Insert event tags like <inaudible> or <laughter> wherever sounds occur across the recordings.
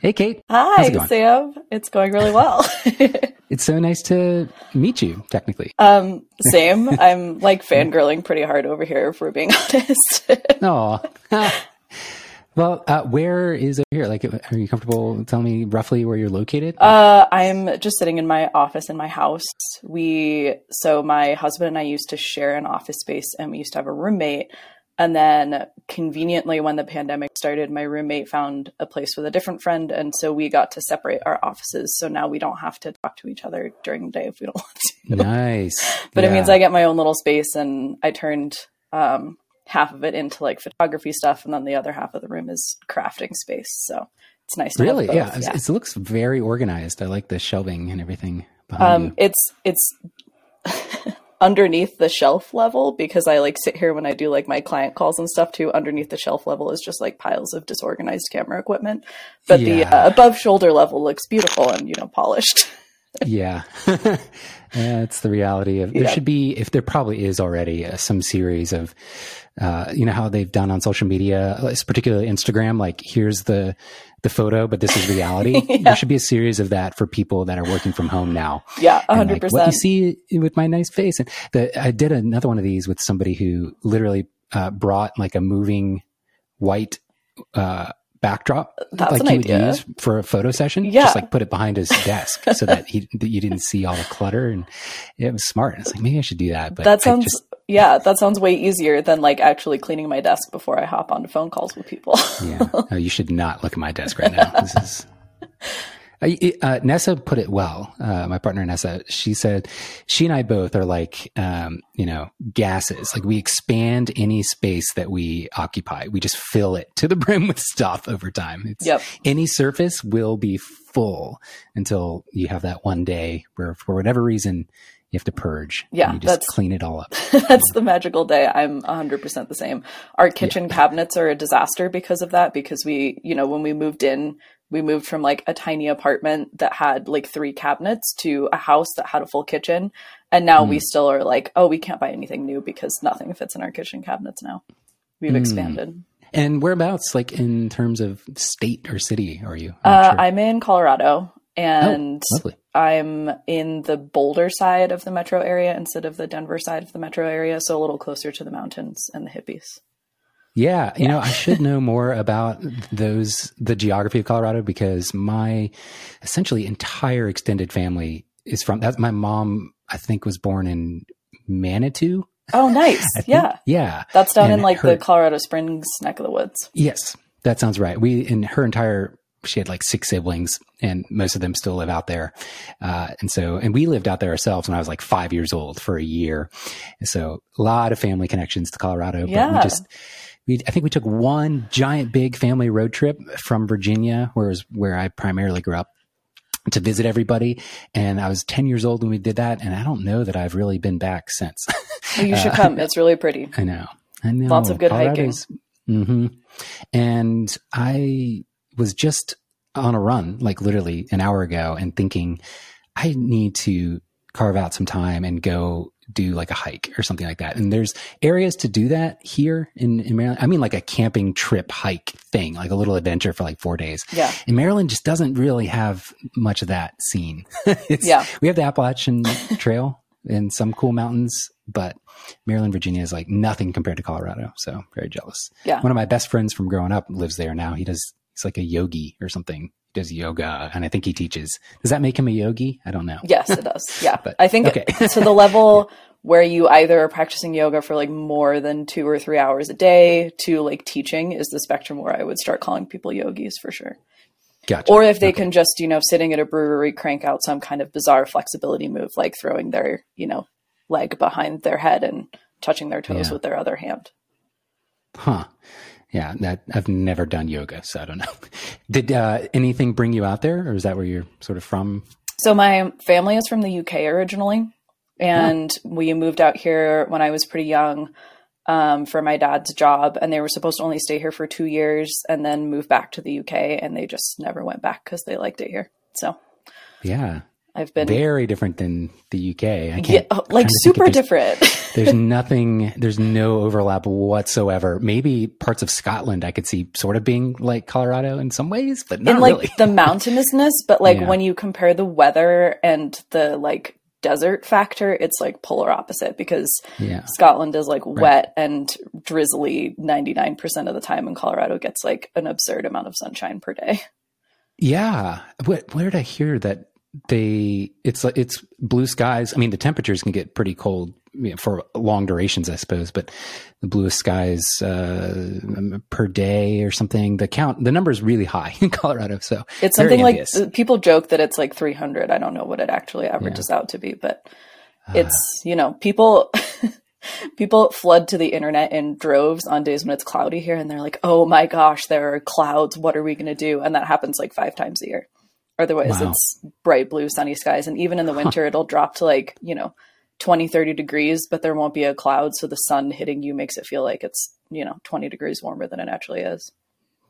Hey, Kate. Hi, it Sam. It's going really well. <laughs> it's so nice to meet you, technically. Um, <laughs> same. I'm like fangirling pretty hard over here, if we're being <laughs> honest. No. well, uh, where is over here? Like, are you comfortable telling me roughly where you're located? Uh, I'm just sitting in my office in my house. We, so my husband and I used to share an office space and we used to have a roommate and then conveniently, when the pandemic started, my roommate found a place with a different friend. And so we got to separate our offices. So now we don't have to talk to each other during the day if we don't <laughs> want to. Nice. <laughs> but yeah. it means I get my own little space and I turned um, half of it into like photography stuff. And then the other half of the room is crafting space. So it's nice really? Yeah. yeah. It looks very organized. I like the shelving and everything. Um, it's, it's, underneath the shelf level because I like sit here when I do like my client calls and stuff too. Underneath the shelf level is just like piles of disorganized camera equipment, but yeah. the uh, above shoulder level looks beautiful and you know polished. <laughs> yeah. <laughs> yeah, it's the reality of there yeah. should be if there probably is already uh, some series of uh, you know how they've done on social media, particularly Instagram. Like here's the the photo, but this is reality. <laughs> yeah. There should be a series of that for people that are working from home now. Yeah, hundred like, percent. What you see with my nice face, and the, I did another one of these with somebody who literally uh, brought like a moving white uh, backdrop That's like you idea. would use for a photo session. Yeah. Just like put it behind his desk so that he <laughs> that you didn't see all the clutter and it was smart. It's like maybe I should do that. But that sounds just, yeah, that sounds way easier than like actually cleaning my desk before I hop onto phone calls with people. yeah. Oh, you should not look at my desk right now. This is <laughs> uh, Nessa put it well. Uh, my partner Nessa, she said, she and I both are like, um, you know, gases. Like we expand any space that we occupy. We just fill it to the <laughs> brim with stuff over time. It's, yep. Any surface will be full until you have that one day where, for whatever reason, you have to purge. Yeah, that's clean it all up. <laughs> that's the magical day. I'm 100% the same. Our kitchen yeah. cabinets are a disaster because of that. Because we, you know, when we moved in, we moved from like a tiny apartment that had like three cabinets to a house that had a full kitchen and now mm. we still are like oh we can't buy anything new because nothing fits in our kitchen cabinets now we've mm. expanded and whereabouts like in terms of state or city are you I'm, uh, sure. I'm in colorado and oh, i'm in the boulder side of the metro area instead of the denver side of the metro area so a little closer to the mountains and the hippies yeah, you know, I should know more about those the geography of Colorado because my essentially entire extended family is from that. My mom, I think, was born in Manitou. Oh, nice. <laughs> Think, yeah, yeah. That's down and in like her, the Colorado Springs neck of the woods. Yes, that sounds right. We in her entire she had like six siblings and most of them still live out there. Uh, and so, and we lived out there ourselves when I was like five years old for a year. And so a lot of family connections to Colorado, yeah. but we just, we I think we took one giant big family road trip from Virginia, where was where I primarily grew up, to visit everybody. And I was 10 years old when we did that. And I don't know that I've really been back since. Well, you should uh, come. It's really pretty. <laughs> I know. I know. Lots of good Colorado's, hiking. Mm-hmm. And I was just on a run, like literally an hour ago, and thinking, I need to carve out some time and go do like a hike or something like that. And there's areas to do that here in, in Maryland. I mean, like a camping trip hike thing, like a little adventure for like four days. Yeah. And Maryland just doesn't really have much of that scene. <laughs> yeah. We have the Appalachian Trail and some cool mountains, but Maryland, Virginia is like nothing compared to Colorado. So very jealous. Yeah. One of my best friends from growing up lives there now. He does, he's like a yogi or something does yoga and I think he teaches. Does that make him a yogi? I don't know. Yes, it does. Yeah. <laughs> but, I think okay. to the level where you either are practicing yoga for like more than two or three hours a day to like teaching is the spectrum where I would start calling people yogis for sure. Gotcha. Or if they okay. can just, you know, sitting at a brewery crank out some kind of bizarre flexibility move, like throwing their, you know, leg behind their head and touching their toes yeah. with their other hand. Huh yeah, that I've never done yoga, so I don't know. <laughs> Did uh, anything bring you out there, or is that where you're sort of from? So my family is from the UK originally, and we moved out here when I was pretty young um, for my dad's job, and they were supposed to only stay here for two years and then move back to the UK, and they just never went back because they liked it here. So, yeah, I've been very different than the UK. I can't, yeah, oh, like super <laughs> there's, different. there's <laughs> nothing, there's no overlap whatsoever. Maybe parts of Scotland I could see sort of being like Colorado in some ways, but not in like really. the mountainousness. But like yeah. when you compare the weather and the like desert factor, it's like polar opposite because yeah. Scotland is like right. wet and drizzly 99% of the time, and Colorado gets like an absurd amount of sunshine per day. Yeah. Where, where did I hear that they it's it's blue skies. I mean, the temperatures can get pretty cold you know, for long durations, I suppose. But the bluest skies uh, per day or something. The count, the number is really high in <laughs> Colorado. So it's something like people joke that it's like 300. I don't know what it actually averages yeah. out to be, but ah. it's you know people. <laughs> people flood to the internet in droves on days when it's cloudy here and they're like oh my gosh there are clouds what are we going to do and that happens like five times a year Otherwise, wow. it's bright blue, sunny skies. And even in the winter, it'll drop to like, you know, 20, 30 degrees, but there won't be a cloud. So the sun hitting you makes it feel like it's, you know, 20 degrees warmer than it actually is.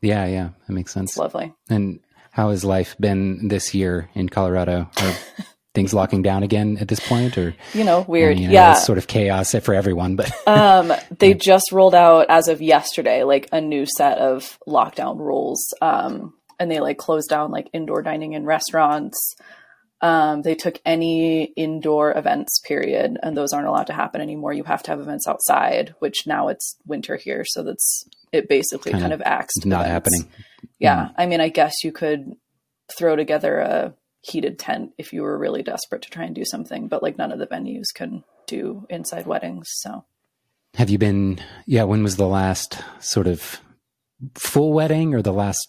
Yeah, yeah. That makes sense. It's lovely. And how has life been this year in Colorado? Are <laughs> things locking down again at this point or you know weird you know, yeah sort of chaos for everyone but <laughs> um they just rolled out as of yesterday like a new set of lockdown rules um and they like closed down like indoor dining in restaurants. Um, they took any indoor events period, and those aren't allowed to happen anymore. You have to have events outside, which now it's winter here, so that's it. Basically, kind, kind of, of acts not events. happening. Yeah, mm. I mean, I guess you could throw together a heated tent if you were really desperate to try and do something, but like none of the venues can do inside weddings. So, have you been? Yeah, when was the last sort of full wedding or the last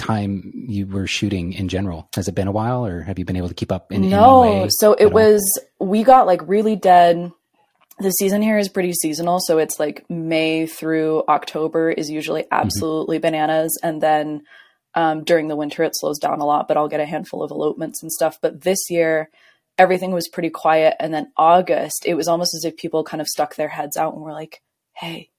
time you were shooting in general? Has it been a while or have you been able to keep up in No. so it was we got like really dead the season here is pretty seasonal, so it's like May through October is usually mm-hmm. absolutely mm-hmm. bananas and then um, during the winter it slows down a lot, but I'll get a handful of elopements and stuff. But this year everything was pretty quiet and then August it was almost as if people kind of stuck their heads out and were like, "Hey,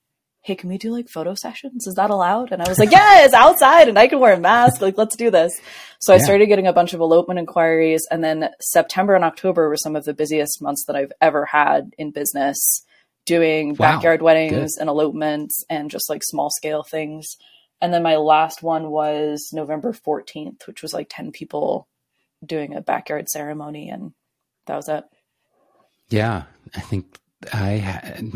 hey, can we do like photo sessions? Is that allowed? And I was like, yeah, it's outside and I can wear a mask. Like, let's do this. So I started getting a bunch of elopement inquiries. And then September and October were some of the busiest months that I've ever had in business doing wow. backyard weddings Good. and elopements and just like small scale things. And then my last one was November 14th, which was like 10 people doing a backyard ceremony. And that was it. Yeah. I think I had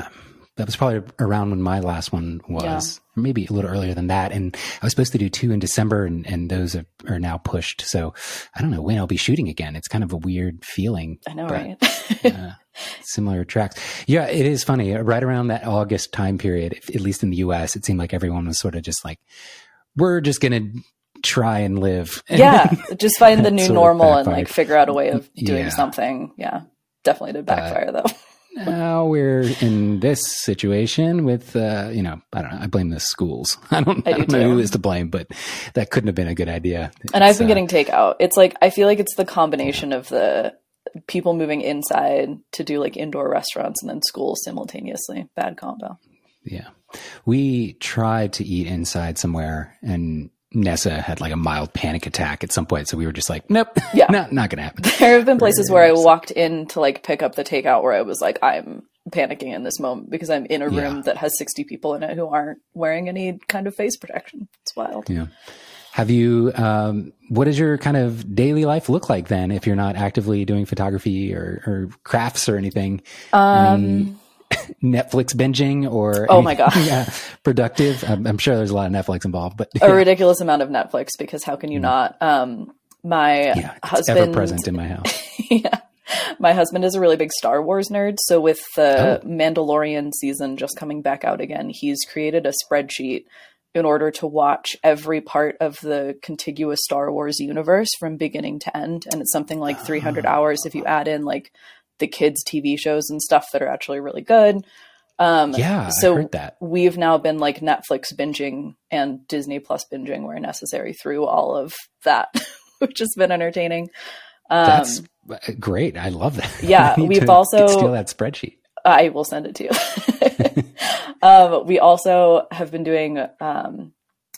that was probably around when my last one was, yeah. maybe a little earlier than that. And I was supposed to do two in December, and, and those are, are, now pushed. So I don't know when I'll be shooting again. It's kind of a weird feeling. I know, but, right? <laughs> uh, similar tracks. Yeah, it is funny. Right around that August time period, at least in the U.S., it seemed like everyone was sort of just like, "We're just gonna." try and live <laughs> yeah just find the new normal and like figure out a way of doing yeah. something yeah definitely did backfire uh, though now we're in this situation with, uh, you know, I don't know. I blame the schools. <laughs> I don't, I, I don't know who is to blame, but that couldn't have been a good idea. And I've been uh, getting takeout. It's like, I feel like it's the combination of the people moving inside to do like indoor restaurants and then schools simultaneously. Bad combo. Yeah. We tried to eat inside somewhere and Nessa had like a mild panic attack at some point. So we were just like, nope, <laughs> yeah, not, not going to happen. There have been places where I walked in to like pick up the takeout where I was like, I'm panicking in this moment because I'm in a room yeah. that has 60 people in it who aren't wearing any kind of face protection. It's wild. Yeah. Have you, um, what does your kind of daily life look like then if you're not actively doing photography or, or crafts or anything? Um, Netflix binging or oh my god, yeah, productive. I'm, I'm, sure there's a lot of Netflix involved, but a ridiculous amount of Netflix because how can you mm. not? Um, my yeah, husband ever present in my house. <laughs> yeah, my husband is a really big Star Wars nerd. So with the oh. Mandalorian season just coming back out again, he's created a spreadsheet in order to watch every part of the contiguous Star Wars universe from beginning to end. And it's something like 300 hours if you add in like the kids TV shows and stuff that are actually really good. Um, yeah, so we've now been like Netflix binging and Disney Plus binging where necessary through all of that, <laughs> which has been entertaining. Um, That's great. I love that. <laughs> Yeah, we've also steal that spreadsheet. I will send it to you. <laughs> um, we also have been doing um,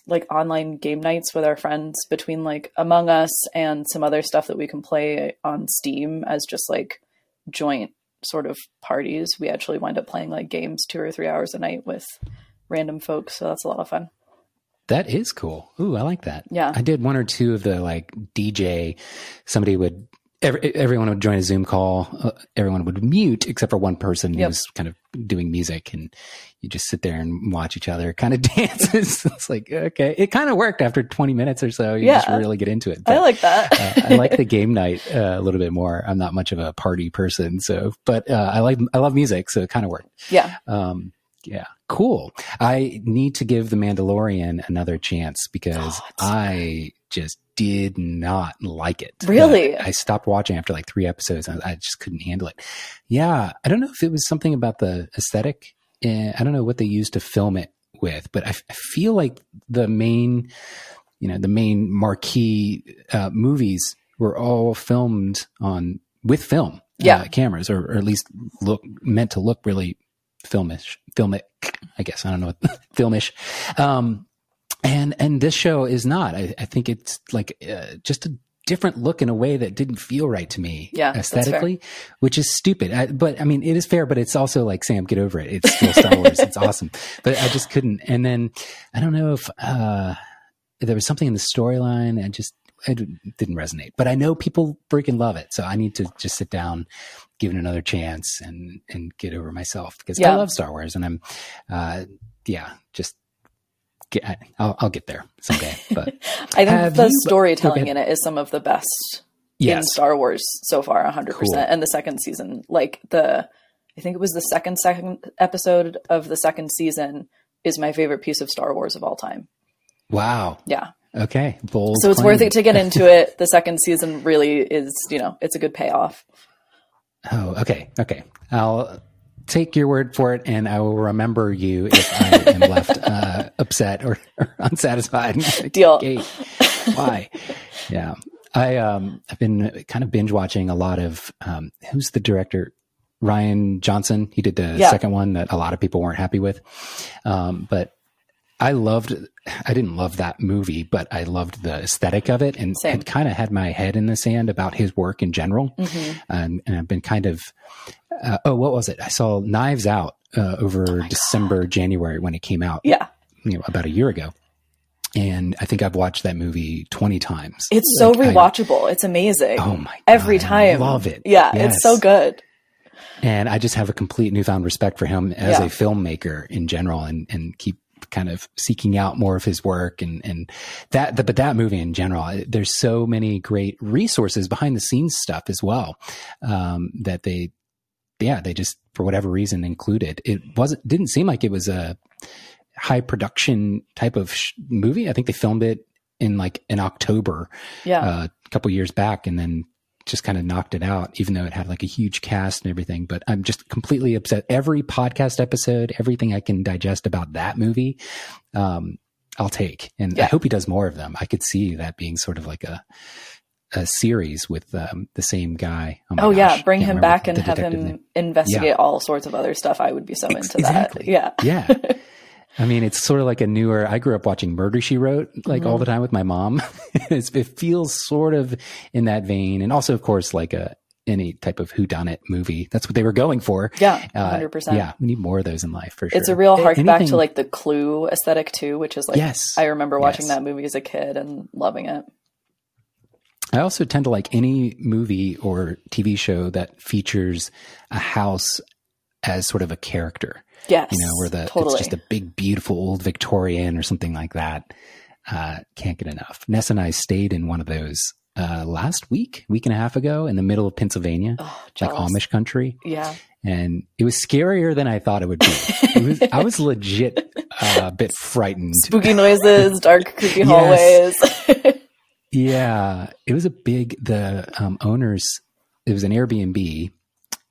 like online game nights with our friends between like Among Us and some other stuff that we can play on Steam as just like joint sort of parties. We actually wind up playing like games two or three hours a night with random folks. So that's a lot of fun. That is cool. Ooh, I like that. Yeah. I did one or two of the like DJ. Somebody would every, everyone would join a Zoom call. Uh, everyone would mute except for one person who Yep. was kind of doing music, and you just sit there and watch each other kind of <laughs> dance. it's, like okay, it kind of worked after twenty minutes or so. You just really get into it. I like that. uh, I like the game night uh, a little bit more. I'm not much of a party person, so but uh, I like I love music, so it kind of worked. yeah. Um, yeah, cool. I need to give The Mandalorian another chance because Oh, I just did not like it. Really? Uh, I stopped watching after like three episodes. And I just couldn't handle it. Yeah, I don't know if it was something about the aesthetic. Uh, I don't know what they used to film it with, but I, f- I feel like the main, you know, the main marquee uh, movies were all filmed on with film Yeah. uh, cameras, or, or at least look meant to look really filmish, filmic. I guess I don't know what <laughs> filmish. Um, and and this show is not. I, I think it's like uh, just a different look in a way that didn't feel right to me Yeah, aesthetically, which is stupid. I, but I mean, it is fair, but it's also like Sam, get over it. It's still Star Wars. it's <laughs> awesome, but I just couldn't. And then I don't know if uh, there was something in the storyline. I just it didn't resonate. But I know people freaking love it, so I need to just sit down, give it another chance, and and get over myself because I love Star Wars, and I'm, uh, yeah, just. Get, I'll, I'll get there someday, but <laughs> I think the you- storytelling in it is some of the best in Star Wars so far, 100%. Cool. And the second season, like the, I think it was the second second episode of the second season is my favorite piece of Star Wars of all time. wow, Yeah. okay, bold. So it's worth it to get into <laughs> it. The second season really is, you know, it's a good payoff. Oh, okay, okay. I'll take your word for it, and I will remember you if I am left <laughs> uh, upset or, or unsatisfied. <laughs> Deal. <laughs> Okay. Why? Yeah, I um, I've been kind of binge watching a lot of um, who's the director. Rian Johnson. He did the Yeah. second one that a lot of people weren't happy with, um, but I loved. I didn't love that movie, but I loved the aesthetic of it, and had kind of had my head in the sand about his work in general Mhm. and, and I've been kind of uh, oh what was it I saw Knives Out uh, over December January when it came out Yeah. you know about a year ago and I think I've watched that movie 20 times It's so Like, I- rewatchable. it's amazing. oh my Every God, I time. love it Yeah. Yes. It's so good. and I just have a complete newfound respect for him as Yeah. a filmmaker in general and and keep kind of seeking out more of his work and and that but that movie in general there's so many great resources behind the scenes stuff as well um, that they yeah they just for whatever reason included it wasn't didn't seem like it was a high production type of sh- movie i think they filmed it in like in october Yeah. uh, a couple years back and then just kind of knocked it out, even though it had like a huge cast and everything. But I'm just completely upset. Every podcast episode, everything I can digest about that movie, um, I'll take. And I hope he does more of them. I could see that being sort of like a, a series with um, the same guy. my oh, yeah. Bring him back and have him name. investigate all sorts of other stuff. I would be so Ex- into that. Yeah. Yeah. <laughs> I mean, it's sort of like a newer. I grew up watching Murder She Wrote like all the Mm-hmm. time with my mom. <laughs> it's, it feels sort of in that vein, and also, of course, like a any type of whodunit movie. That's what they were going for. Yeah. Uh, 100%. Yeah, we need more of those in life for sure. It's a real hark back to like the Clue aesthetic too, which is like Yes. I remember watching Yes. that movie as a kid and loving it. I also tend to like any movie or TV show that features a house as sort of a character. Yes, you know, where the totally. it's just a big, beautiful old Victorian or something like that. Uh, can't get enough. Ness and I stayed in one of those uh, last week, week and a half ago, in the middle of Pennsylvania, oh, like. Amish country, Yeah, and it was scarier than I thought it would be. It was, I was legit uh, a bit frightened. spooky noises, <laughs> dark, creepy Yes. hallways. <laughs> Yeah, it was a big. The um, owners, it was an Airbnb,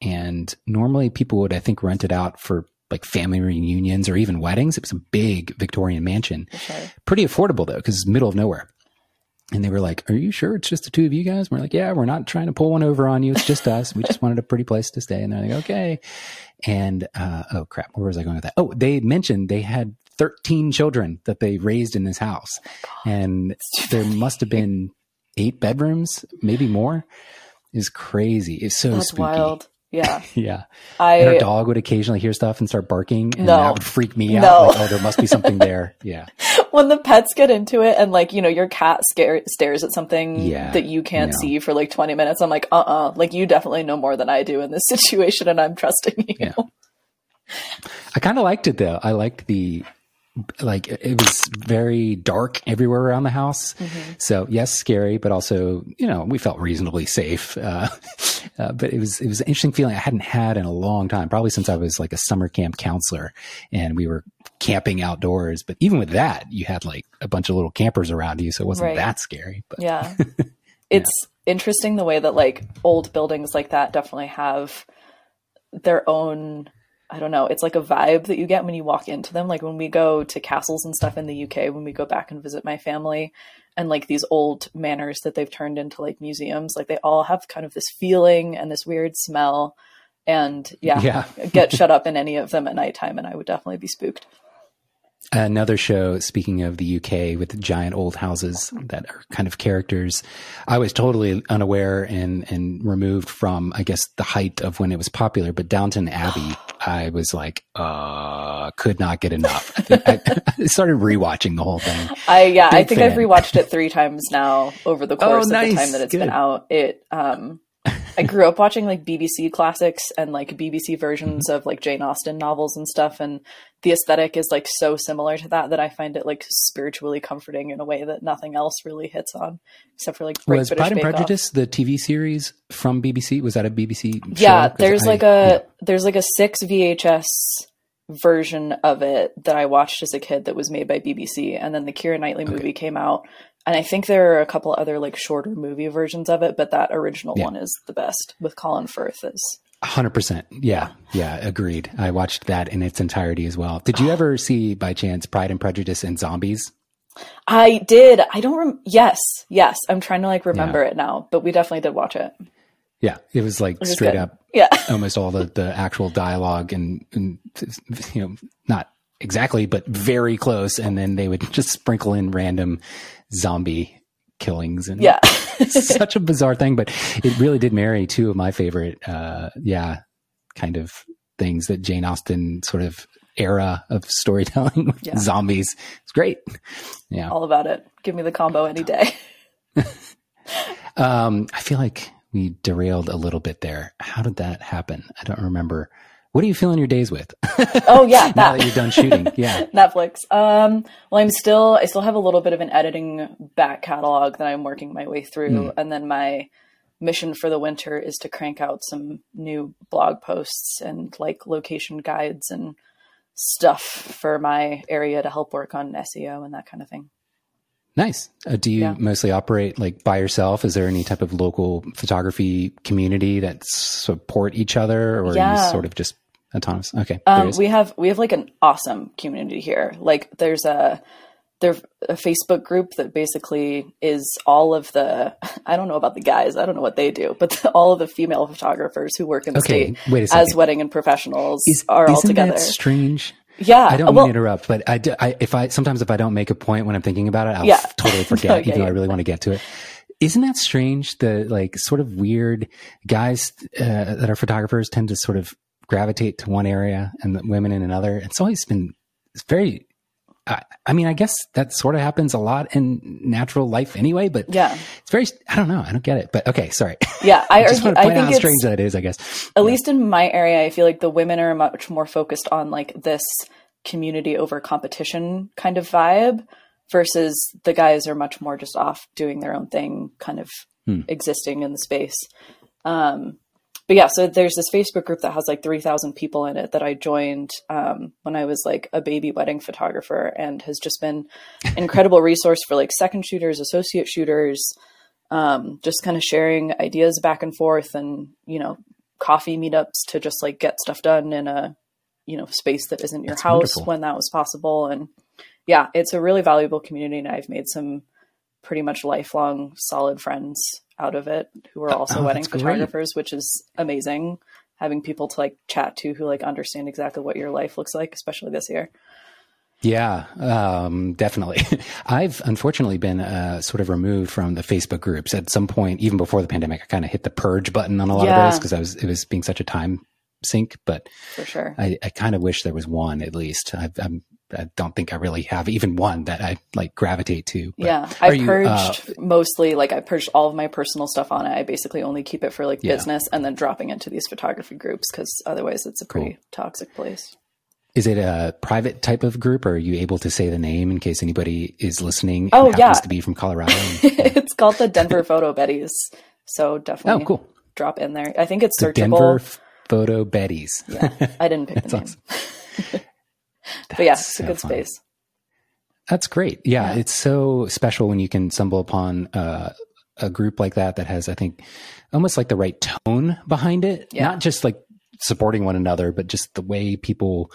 and normally people would, I think, rent it out for like family reunions or even weddings. It was a big Victorian mansion, Sure. pretty affordable though, because it's middle of nowhere. And they were like, "Are you sure it's just the two of you guys?" And we're like, "Yeah, we're not trying to pull one over on you. It's just us. We just wanted a pretty place to stay." And they're like, "Okay." And uh, oh crap, where was I going with that? Oh, they mentioned they had 13 children that they raised in this house. And there must have been eight bedrooms, maybe more. Is crazy. It's so That's spooky. wild. Yeah. <laughs> Yeah. I And our dog would occasionally hear stuff and start barking, and No. that would freak me out. Like, oh, there must be something there. Yeah. <laughs> when the pets get into it and like, you know, your cat scare, stares at something Yeah. that you can't No. see for like 20 minutes, I'm like, uh-uh, like you definitely know more than I do in this <laughs> situation and I'm trusting you. Yeah. I kind of liked it though. I liked the like it was very dark everywhere around the house. So yes, scary, but also you know we felt reasonably safe. Uh, <laughs> uh, but it was it was an interesting feeling I hadn't had in a long time, probably since I was like a summer camp counselor, and we were camping outdoors. But even with that, you had like a bunch of little campers around you, so it wasn't Right. that scary. But Yeah. <laughs> It's interesting the way that like old buildings like that definitely have their own I don't know, it's like a vibe that you get when you walk into them. Like when we go to castles and stuff in the UK, when we go back and visit my family and like these old manors that they've turned into like museums, like they all have kind of this feeling and this weird smell. And yeah, Yeah. get shut up in any of them at nighttime and I would definitely be spooked. Another show speaking of the uk with giant old houses that are kind of characters i was totally unaware and and removed from i guess the height of when it was popular but downton abbey i was like uh could not get enough. <laughs> I, I started rewatching the whole thing. I yeah, I Big think I've rewatched it three times now over the Oh, course of the time that it's been out. It um I grew up watching like BBC classics and like BBC versions Mm-hmm. of like Jane Austen novels and stuff and the aesthetic is like so similar to that that I find it like spiritually comforting in a way that nothing else really hits on except for like Great was British pride and Bake Off. prejudice the tv series from bbc was that a bbc Yeah, there's I- like a there's like a 6 VHS version of it that I watched as a kid that was made by BBC and then the Kira Knightley movie came out and I think there are a couple other like shorter movie versions of it but that original Yeah. one is the best with Colin Firth as Hundred percent. Yeah, yeah, agreed. I watched that in its entirety as well. Did you ah. ever see, by chance, Pride and Prejudice and Zombies? I did I don't rem- yes yes I'm trying to like remember it now but we definitely did watch it Yeah, it was like was straight good. up, yeah <laughs> almost all the the actual dialogue and, and you know not exactly, but very close. And then they would just sprinkle in random zombie killings and yeah <laughs> <laughs> such a bizarre thing, but it really did marry two of my favorite, uh, yeah, kind of things that Jane Austen sort of era of storytelling with Yeah. zombies. It's great. Yeah. all about it give me the combo any day <laughs> Um, I feel like we derailed a little bit there. How did that happen? I don't remember. What are you filling your days with oh yeah <laughs> now that you're done shooting? Yeah. <laughs> Netflix. Um, well, I'm still, I still have a little bit of an editing back catalog that I'm working my way through, and then my mission for the winter is to crank out some new blog posts and like location guides and stuff for my area to help work on SEO and that kind of thing. Nice. Uh, do you Yeah. mostly operate like by yourself? Is there any type of local photography community that support each other or are Yeah. you sort of just autonomous? Okay. Um, we have we have like an awesome community here. Like there's a there's a Facebook group that basically is all of the <laughs> I don't know about the guys. I don't know what they do, but <laughs> all of the female photographers who work in the Okay, state as wedding and professionals Is, are all together. that strange? yeah, I don't well, mean to interrupt, but I, do, I if I sometimes if I don't make a point when I'm thinking about it, I'll Yeah. f- totally <laughs> forget, yeah, even though I really want to get to it. Isn't that strange? The like sort of weird guys uh, that are photographers tend to sort of gravitate to one area, and the women in another. It's always been it's very. I, I mean, I guess that sort of happens a lot in natural life anyway, but yeah, it's very. I don't know. I don't get it, but okay, sorry. yeah. <laughs> I, I just argue, want to point out think how it's strange that is. I guess. at least in my area, I feel like the women are much more focused on like this community over competition kind of vibe versus the guys are much more just off doing their own thing, kind of Hmm. existing in the space. Um, but yeah, so there's this Facebook group that has like 3,000 people in it that I joined um, when I was like a baby wedding photographer and has just been an <laughs> incredible resource for like second shooters, associate shooters, um, just kind of sharing ideas back and forth and, you know, coffee meetups to just like get stuff done in a, you know, space that isn't your That's house wonderful. when that was possible. And yeah, it's a really valuable community and I've made some pretty much lifelong solid friends out of it who are also oh, wedding that's great. photographers, which is amazing. Having people to like chat to who like understand exactly what your life looks like, especially this year. Yeah, um, definitely. <laughs> I've unfortunately been uh, sort of removed from the Facebook groups at some point, even before the pandemic. I kind of hit the purge button on a lot Yeah. of those because I was it was being such a time sink. But For sure. I, I kind of wish there was one at least. I, I'm, I don't think I really have even one that I like gravitate to. But yeah, I you, purged uh, mostly like I purged all of my personal stuff on it. I basically only keep it for like Yeah. business and then dropping into these photography groups because otherwise it's a pretty toxic place. Is it a private type of group, or are you able to say the name in case anybody is listening? Oh, happens yeah. to be from Colorado. and- <laughs> it's called the Denver <laughs> Photo Betties, so definitely. oh, cool. drop in there. I think it's The searchable. Denver Photo Betties. Yeah, I didn't pick <laughs> the name, That's but yeah, it's a good fun. space. That's great. Yeah, Yeah. it's so special when you can stumble upon uh, a group like that that has, I think, almost like the right tone behind it. Yeah. Not just like supporting one another, but just the way people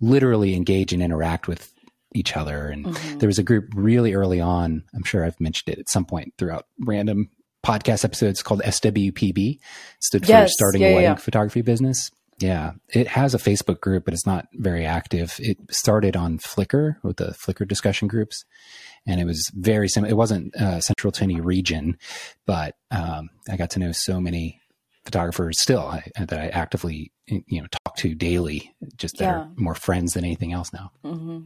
literally engage and interact with each other. And Mhm. there was a group really early on. I'm sure I've mentioned it at some point throughout random podcast episodes called SWPB. Stood for Yes. Starting Yeah, a Wedding yeah. Photography Business. Yeah, it has a Facebook group, but it's not very active. It started on Flickr with the Flickr discussion groups, and it was very similar. It wasn't uh, central to any region, but um, I got to know so many photographers still I, that I actively you know talk to daily, just that Yeah. are more friends than anything else now. hmm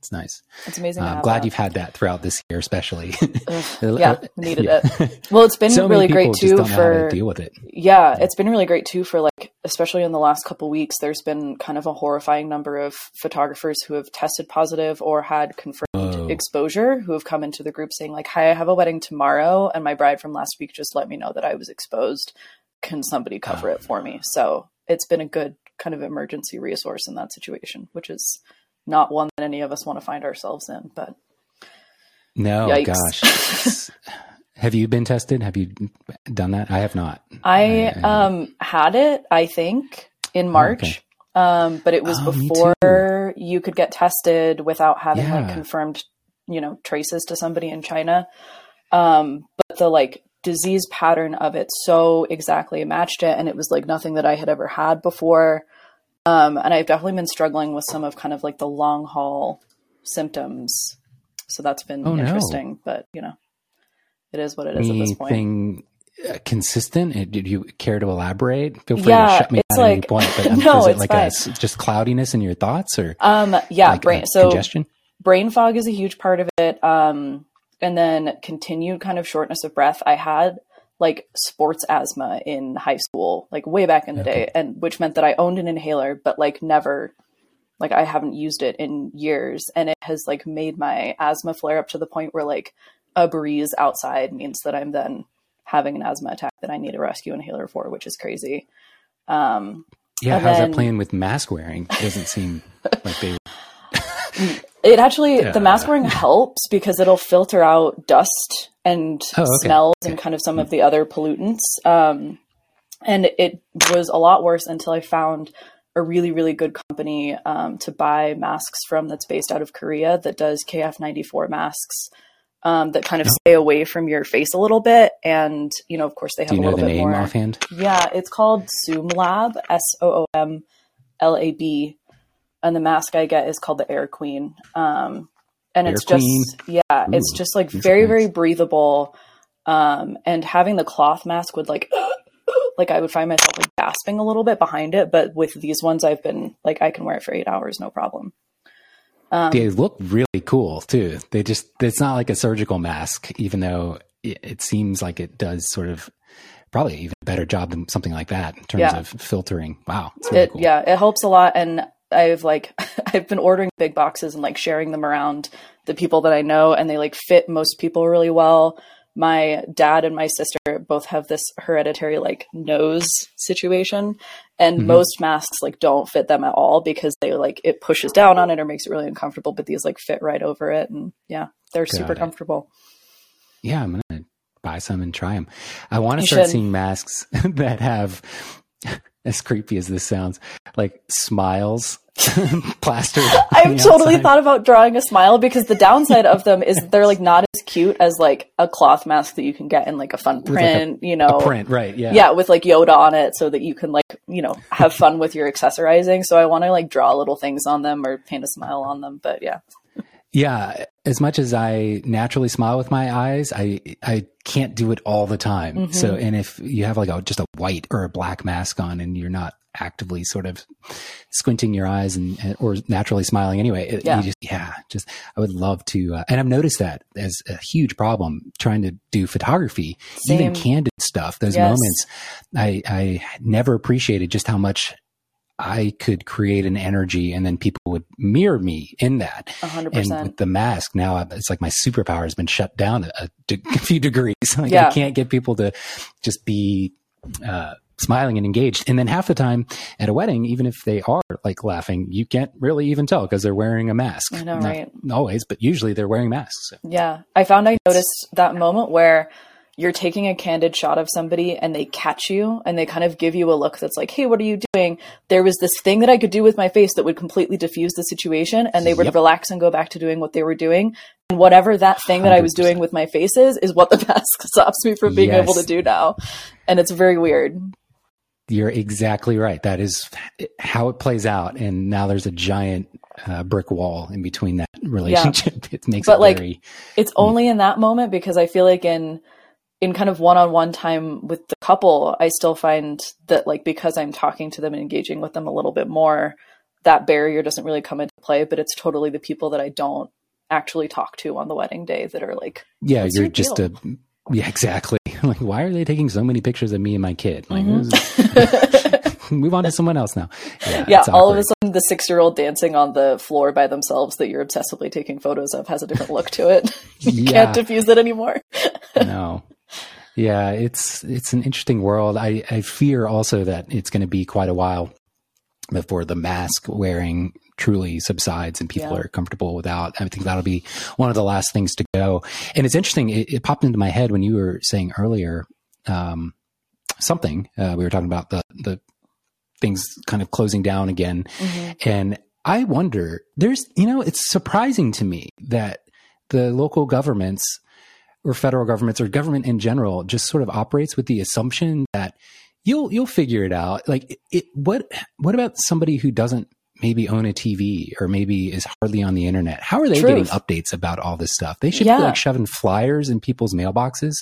It's nice. It's amazing. Uh, I'm have glad that. you've had that throughout this year, especially. <laughs> Yeah, needed Yeah. it. Well, it's been so really many great too how to deal with it. yeah, it's been really great too for like especially in the last couple weeks. There's been kind of a horrifying number of photographers who have tested positive or had confirmed Oh. exposure who have come into the group saying like, "Hi, I have a wedding tomorrow, and my bride from last week just let me know that I was exposed. Can somebody cover Oh. it for me?" So it's been a good kind of emergency resource in that situation, which is not one that any of us want to find ourselves in. But No, Yikes. gosh. <laughs> have you been tested? Have you done that? I have not. I I- I- um had it, I think, in March. okay. Um, but it was Oh, before you could get tested without having like confirmed, you know, traces to somebody in China. Um, but the like disease pattern of it so exactly matched it, and it was like nothing that I had ever had before. Um, and I've definitely been struggling with some of kind of like the long haul symptoms. So that's been Oh, no. interesting, but you know, it is what it is at this point. Anything uh, consistent? Uh, Did you care to elaborate? Feel free Yeah, to shut me down at any like- point. But <laughs> um, No, is it it's like fine. a just cloudiness in your thoughts or Um, yeah, like brain. So congestion? brain fog is a huge part of it. Um, and then continued kind of shortness of breath. I had like sports asthma in high school, like way back in the Okay. day, and which meant that I owned an inhaler, but like never, like I haven't used it in years, and it has like made my asthma flare up to the point where like a breeze outside means that I'm then having an asthma attack that I need a rescue inhaler for, which is crazy. Um, Yeah, how's then- that playing with mask wearing? It doesn't seem <laughs> like they. It actually Yeah. the mask wearing helps because it'll filter out dust and Oh, okay. smells and kind of some of the other pollutants. Um, and it was a lot worse until I found a really really good company um, to buy masks from that's based out of Korea that does KF94 masks. Um, that kind of stay away from your face a little bit, and you know, of course, they have a little the bit name more. offhand? Yeah, it's called Soom Lab, S O O M L A B, and the mask I get is called the Air Queen. Um, and Air it's just yeah, it's just like very nice. very breathable. Um, and having the cloth mask would like <gasps> like I would find myself like gasping a little bit behind it, but with these ones I've been like I can wear it for eight hours no problem. Um, They look really cool too. They just, it's not like a surgical mask, even though it, it seems like it does sort of probably even better job than something like that in terms Yeah. of filtering. Wow. It's really it cool. yeah it helps a lot and i've like <laughs> i've been ordering big boxes and like sharing them around the people that i know and they like fit most people really well my dad and my sister both have this hereditary like nose situation and Mhm. most masks like don't fit them at all because they like it pushes down on it or makes it really uncomfortable but these like fit right over it and yeah they're Got super it. comfortable Yeah, I'm gonna buy some and try them. I want to start should. seeing masks <laughs> that have as creepy as this sounds, like smiles <laughs> plastered. I've totally outside. thought about drawing a smile because the downside of them is they're like not as cute as like a cloth mask that you can get in like a fun print, like a, you know. print, right. Yeah. Yeah, with like Yoda on it so that you can like, you know, have fun with your accessorizing. So I want to like draw little things on them or paint a smile on them. But yeah. Yeah, as much as I naturally smile with my eyes, I I can't do it all the time. Mm-hmm. So, and if you have like a just a white or a black mask on, and you're not actively sort of squinting your eyes and, or naturally smiling anyway, it, yeah. just yeah, just I would love to. Uh, and I've noticed that as a huge problem trying to do photography, Same. even candid stuff. Those yes. moments, I I never appreciated just how much I could create an energy and then people would mirror me in that. 100%. And with the mask, now it's like my superpower has been shut down a, a <laughs> few degrees. <laughs> Like yeah. I can't get people to just be, uh, smiling and engaged. And then half the time at a wedding, even if they are like laughing, you can't really even tell because they're wearing a mask. I know, Not right? Always, but usually they're wearing masks. So. Yeah. I found I noticed that moment where you're taking a candid shot of somebody and they catch you and they kind of give you a look that's like, hey, what are you doing? There was this thing that I could do with my face that would completely diffuse the situation and they would yep. relax and go back to doing what they were doing. And whatever that thing 100%. that I was doing with my face is, is what the <laughs> mask stops me from being yes. able to do now. And it's very weird. You're exactly right. That is how it plays out. And now there's a giant uh, brick wall in between that relationship. Yeah. <laughs> It makes but it like, very, it's only in that moment because I feel like in, in kind of one-on-one time with the couple, I still find that like because I'm talking to them and engaging with them a little bit more, that barrier doesn't really come into play. But it's totally the people that I don't actually talk to on the wedding day that are like, yeah, you're just deal? a yeah, exactly. <laughs> Like, why are they taking so many pictures of me and my kid? Like, mm-hmm. <laughs> move on to someone else now. Yeah, <laughs> yeah all of a sudden, the six-year-old dancing on the floor by themselves that you're obsessively taking photos of has a different look to it. you yeah. can't diffuse it anymore. no, yeah, it's it's an interesting world. I, I fear also that it's going to be quite a while before the mask wearing truly subsides and people yeah. are comfortable without. I think that'll be one of the last things to go. And it's interesting. It, it popped into my head when you were saying earlier um, something. Uh, we were talking about the the things kind of closing down again, mm-hmm. and I wonder. There's you know, it's surprising to me that the local governments or federal governments or government in general just sort of operates with the assumption that you'll you'll figure it out. Like it, what what about somebody who doesn't maybe own a TV or maybe is hardly on the internet? How are they Truth. getting updates about all this stuff? They should yeah. be like shoving flyers in people's mailboxes.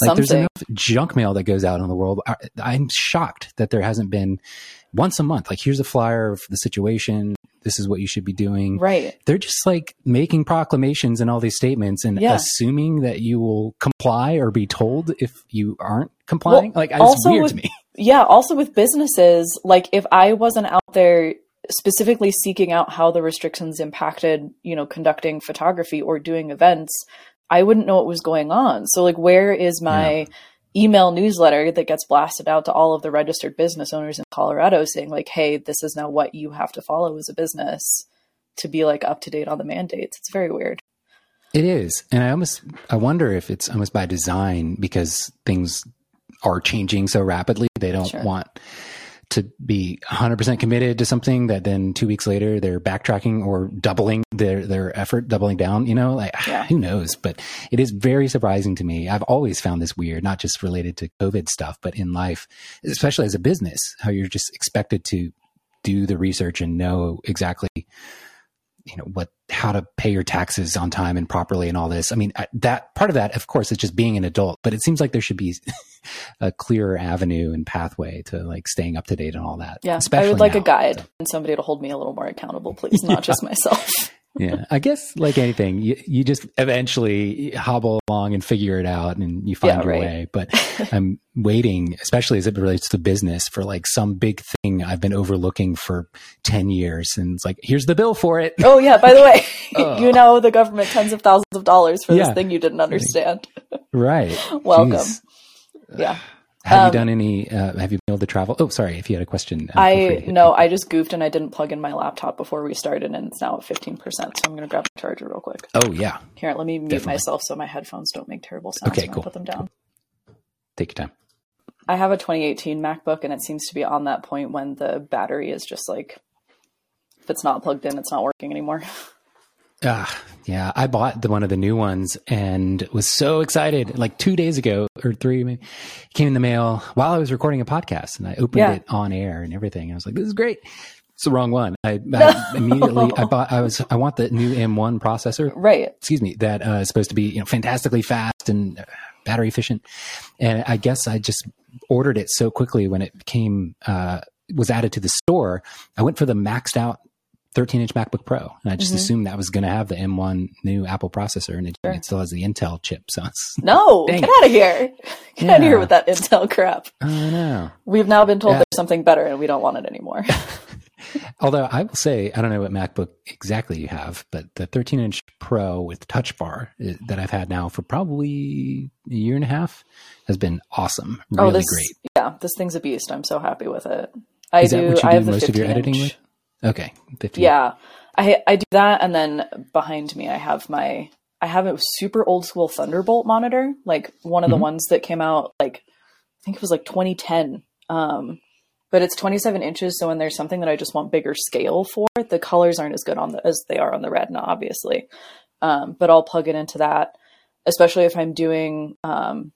Like Something. there's enough junk mail that goes out in the world. I'm shocked that there hasn't been once a month. Like here's a flyer of the situation this is what you should be doing. Right. They're just like making proclamations and all these statements and yeah. assuming that you will comply or be told if you aren't complying. Well, like it's weird with, to me. <laughs> Yeah. Also with businesses, like if I wasn't out there specifically seeking out how the restrictions impacted, you know, conducting photography or doing events, I wouldn't know what was going on. So like where is my yeah email newsletter that gets blasted out to all of the registered business owners in Colorado saying like, hey, this is now what you have to follow as a business to be like up to date on the mandates. It's very weird. It is. And I almost I wonder if it's almost by design because things are changing so rapidly. They don't sure. want to be 100% committed to something that then two weeks later they're backtracking or doubling their, their effort, doubling down, you know, like yeah. who knows, but it is very surprising to me. I've always found this weird, not just related to COVID stuff, but in life, especially as a business, how you're just expected to do the research and know exactly you know what how to pay your taxes on time and properly and all this. I mean that part of that of course is just being an adult but it seems like there should be <laughs> a clearer avenue and pathway to like staying up to date and all that yeah i would like now, a guide and somebody to hold me a little more accountable please not <laughs> yeah. just myself yeah, I guess like anything, you, you just eventually hobble along and figure it out, and you find yeah, your right. way. But <laughs> I'm waiting, especially as it relates to business, for like some big thing I've been overlooking for ten years, and it's like, here's the bill for it. Oh yeah, by the way, uh, <laughs> <laughs> you know the government tens of thousands of dollars for yeah. this thing you didn't understand. right. Welcome. Jeez. Yeah. Have um, you done any? Uh, have you been able to travel? Oh, sorry. If you had a question, uh, I no, I just goofed and I didn't plug in my laptop before we started, and it's now at fifteen percent. So I'm going to grab the charger real quick. Oh yeah. Here, let me mute Definitely. myself so my headphones don't make terrible sounds. Okay, cool. put them down. Take your time. I have a 2018 MacBook, and it seems to be on that point when the battery is just like, if it's not plugged in, it's not working anymore. <laughs> Ah, yeah. I bought the one of the new ones and was so excited. Like two days ago or three, maybe, came in the mail while I was recording a podcast, and I opened Yeah. it on air and everything. I was like, "This is great." It's the wrong one. I, I <laughs> immediately I bought. I was. I want the new M1 processor. right. Excuse me. That uh, is supposed to be you know fantastically fast and uh, battery efficient. And I guess I just ordered it so quickly when it came uh, was added to the store. I went for the maxed out 13 inch MacBook Pro, and I just Mhm. assumed that was going to have the M1 new Apple processor, and it, Sure. it still has the Intel chip. So it's, No, get it. out of here. Get out of here with that Intel crap. I know. We've now been told Yeah. there's something better and we don't want it anymore. <laughs> Although I will say, I don't know what MacBook exactly you have, but the 13 inch Pro with Touch Bar uh, that I've had now for probably a year and a half has been awesome. Really oh, this great. yeah, this thing's a beast. I'm so happy with it. I Is do. that what you I do have the 15 of your editing inch. with? Okay, 15. Yeah, I I do that, and then behind me I have my I have a super old school Thunderbolt monitor, like one of the Mhm. ones that came out like I think it was like 2010. Um, but it's 27 inches, so when there's something that I just want bigger scale for, the colors aren't as good on the as they are on the Retina, obviously. Um, but I'll plug it into that, especially if I'm doing um,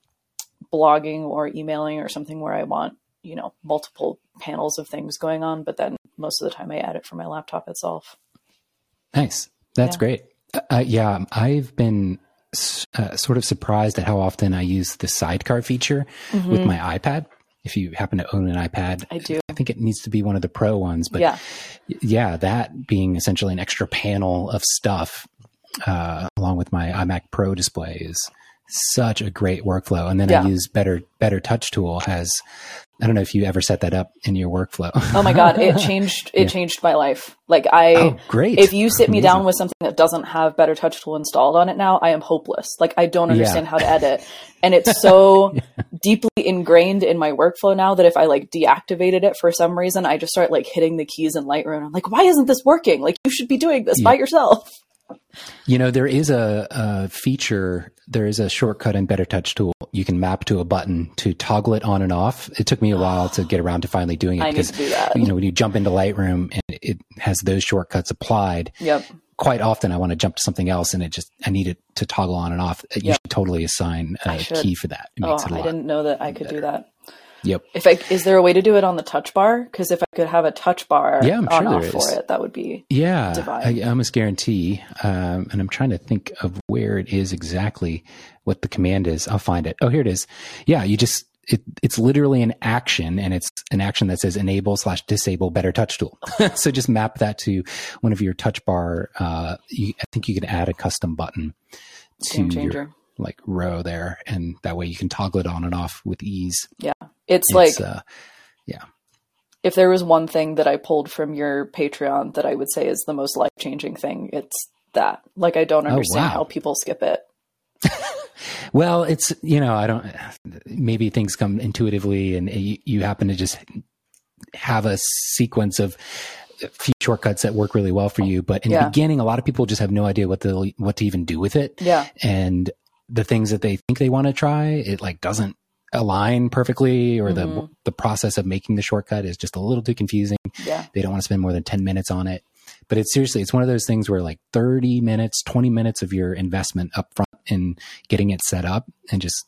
blogging or emailing or something where I want you know multiple panels of things going on. But then most of the time I edit from my laptop itself. Nice. That's Yeah. great. Uh, yeah, I've been uh, sort of surprised at how often I use the sidecar feature with Mhm. my iPad. If you happen to own an iPad, I do. I think it needs to be one of the pro ones, but yeah, yeah, that being essentially an extra panel of stuff, uh, along with my iMac Pro display is such a great workflow. And then Yeah. I use Better Better Touch Tool has. I don't know if you ever set that up in your workflow. Oh my god, it <laughs> changed it Yeah. changed my life. Like I oh, great! if you sit me Amazing. down with something that doesn't have Better Touch Tool installed on it now, I am hopeless. Like I don't understand Yeah. how to edit. <laughs> And it's so deeply ingrained in my workflow now that if I like deactivated it for some reason, I just start like hitting the keys in Lightroom. I'm like, why isn't this working? Like you should be doing this by yourself. You know, there is a, a feature, there is a shortcut in Better Touch Tool. You can map to a button to toggle it on and off. It took me a while to get around to finally doing it I because, do that. you know, when you jump into Lightroom and it has those shortcuts applied, Yep. quite often I want to jump to something else and it just, I need it to toggle on and off. You Yep. should totally assign a key for that. It Oh, makes it a I didn't know that I could do that. Yep. If I is there a way to do it on the touch bar? Because if I could have a touch bar Yeah, I'm on sure for it, that would be Yeah, Divine. I, almost guarantee. Um, and I'm trying to think of where it is exactly, what the command is. I'll find it. Oh, here it is. Yeah, you just it, it's literally an action, and it's an action that says enable slash disable Better Touch Tool. <laughs> so just map that to one of your touch bar. Uh, you, I think you can add a custom button to your like row there, and that way you can toggle it on and off with ease. It's, like uh, if there was one thing that I pulled from your Patreon that I would say is the most life changing thing, it's that. Like I don't Oh, understand wow. how people skip it. <laughs> Well, it's you know I don't maybe things come intuitively and you, you happen to just have a sequence of few shortcuts that work really well for you. But in Yeah. the beginning, a lot of people just have no idea what to what to even do with it, Yeah. and the things that they think they want to try, it like doesn't align perfectly, or the Mhm. the process of making the shortcut is just a little too confusing. Yeah. They don't want to spend more than 10 minutes on it. But it's seriously, it's one of those things where like 30 minutes, 20 minutes of your investment up front in getting it set up and just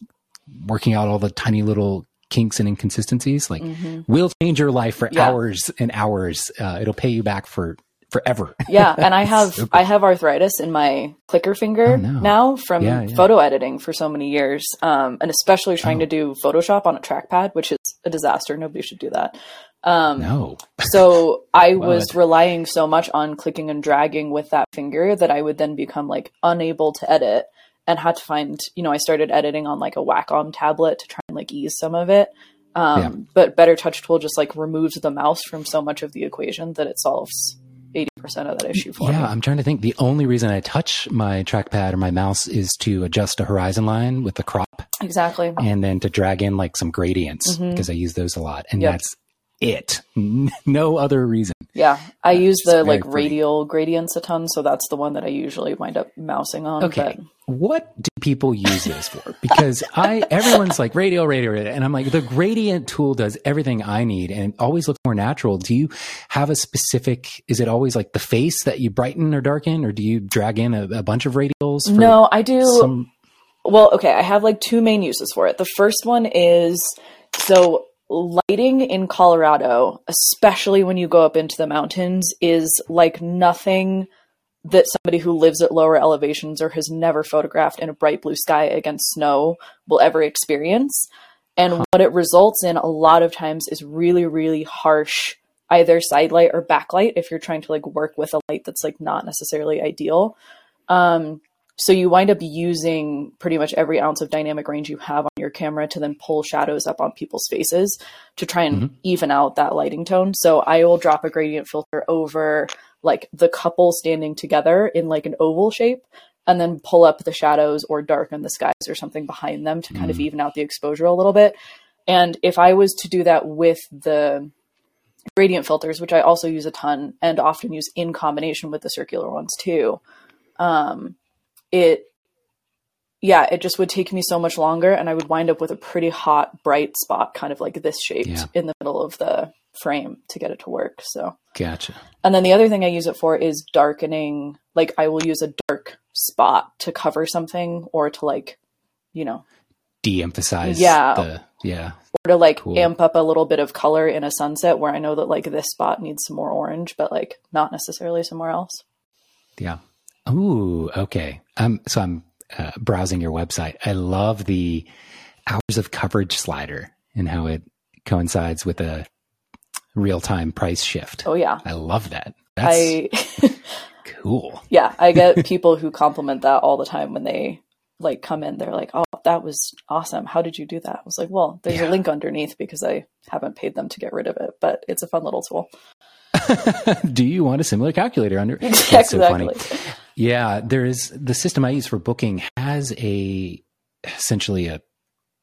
working out all the tiny little kinks and inconsistencies, like hmm will change your life for Yeah. hours and hours. Uh, it'll pay you back for forever. Yeah. And I <laughs> have So. I have arthritis in my clicker finger Oh, no. now from Yeah, yeah. photo editing for so many years. Um, and especially trying Oh. to do Photoshop on a trackpad, which is a disaster. Nobody should do that. Um, no. So <laughs> I was relying so much on clicking and dragging with that finger that I would then become like unable to edit and had to find, you know, I started editing on like a Wacom tablet to try and like ease some of it. Um, Yeah. But Better Touch Tool just like removes the mouse from so much of the equation that it solves 80% of that issue for Yeah, me. I'm trying to think. The only reason I touch my trackpad or my mouse is to adjust a horizon line with the crop Exactly. and then to drag in like some gradients Mhm. because I use those a lot. And Yep. that's it. <laughs> No other reason. Yeah, I use the like pretty. radial gradients a ton, so that's the one that I usually wind up mousing on. Okay. but- What do people use this for? Because I, everyone's like radial, radial, radial. And I'm like, the gradient tool does everything I need and it always looks more natural. Do you have a specific, is it always like the face that you brighten or darken or do you drag in a, a bunch of radials? No, I do. Some, Well, okay, I have like two main uses for it. The first one is so lighting in Colorado, especially when you go up into the mountains, is like nothing that somebody who lives at lower elevations or has never photographed in a bright blue sky against snow will ever experience. And what it results in a lot of times is really, really harsh either side light or backlight if you're trying to like work with a light that's like not necessarily ideal. Um, so you wind up using pretty much every ounce of dynamic range you have on your camera to then pull shadows up on people's faces to try and even out that lighting tone. So I will drop a gradient filter over like the couple standing together in like an oval shape and then pull up the shadows or darken the skies or something behind them to kind of even out the exposure a little bit. And if I was to do that with the gradient filters, which I also use a ton and often use in combination with the circular ones too, um, it yeah, it just would take me so much longer and I would wind up with a pretty hot, bright spot, kind of like this shaped Yeah. in the middle of the frame to get it to work. So gotcha. and then the other thing I use it for is darkening. Like I will use a dark spot to cover something or to like, you know, De-emphasize. Yeah. The, yeah. or to like Cool. amp up a little bit of color in a sunset where I know that like this spot needs some more orange, but like not necessarily somewhere else. Yeah. Ooh, okay. Um, so I'm uh, browsing your website. I love the hours of coverage slider and how it coincides with a real time price shift. Oh yeah. I love that. That's I <laughs> cool. yeah, I get <laughs> people who compliment that all the time when they like come in. They're like, "Oh, that was awesome. How did you do that?" I was like, "Well, there's Yeah. a link underneath because I haven't paid them to get rid of it, but it's a fun little tool." <laughs> Do you want a similar calculator under? That's exactly. so funny. Yeah, there is the system I use for booking has a essentially a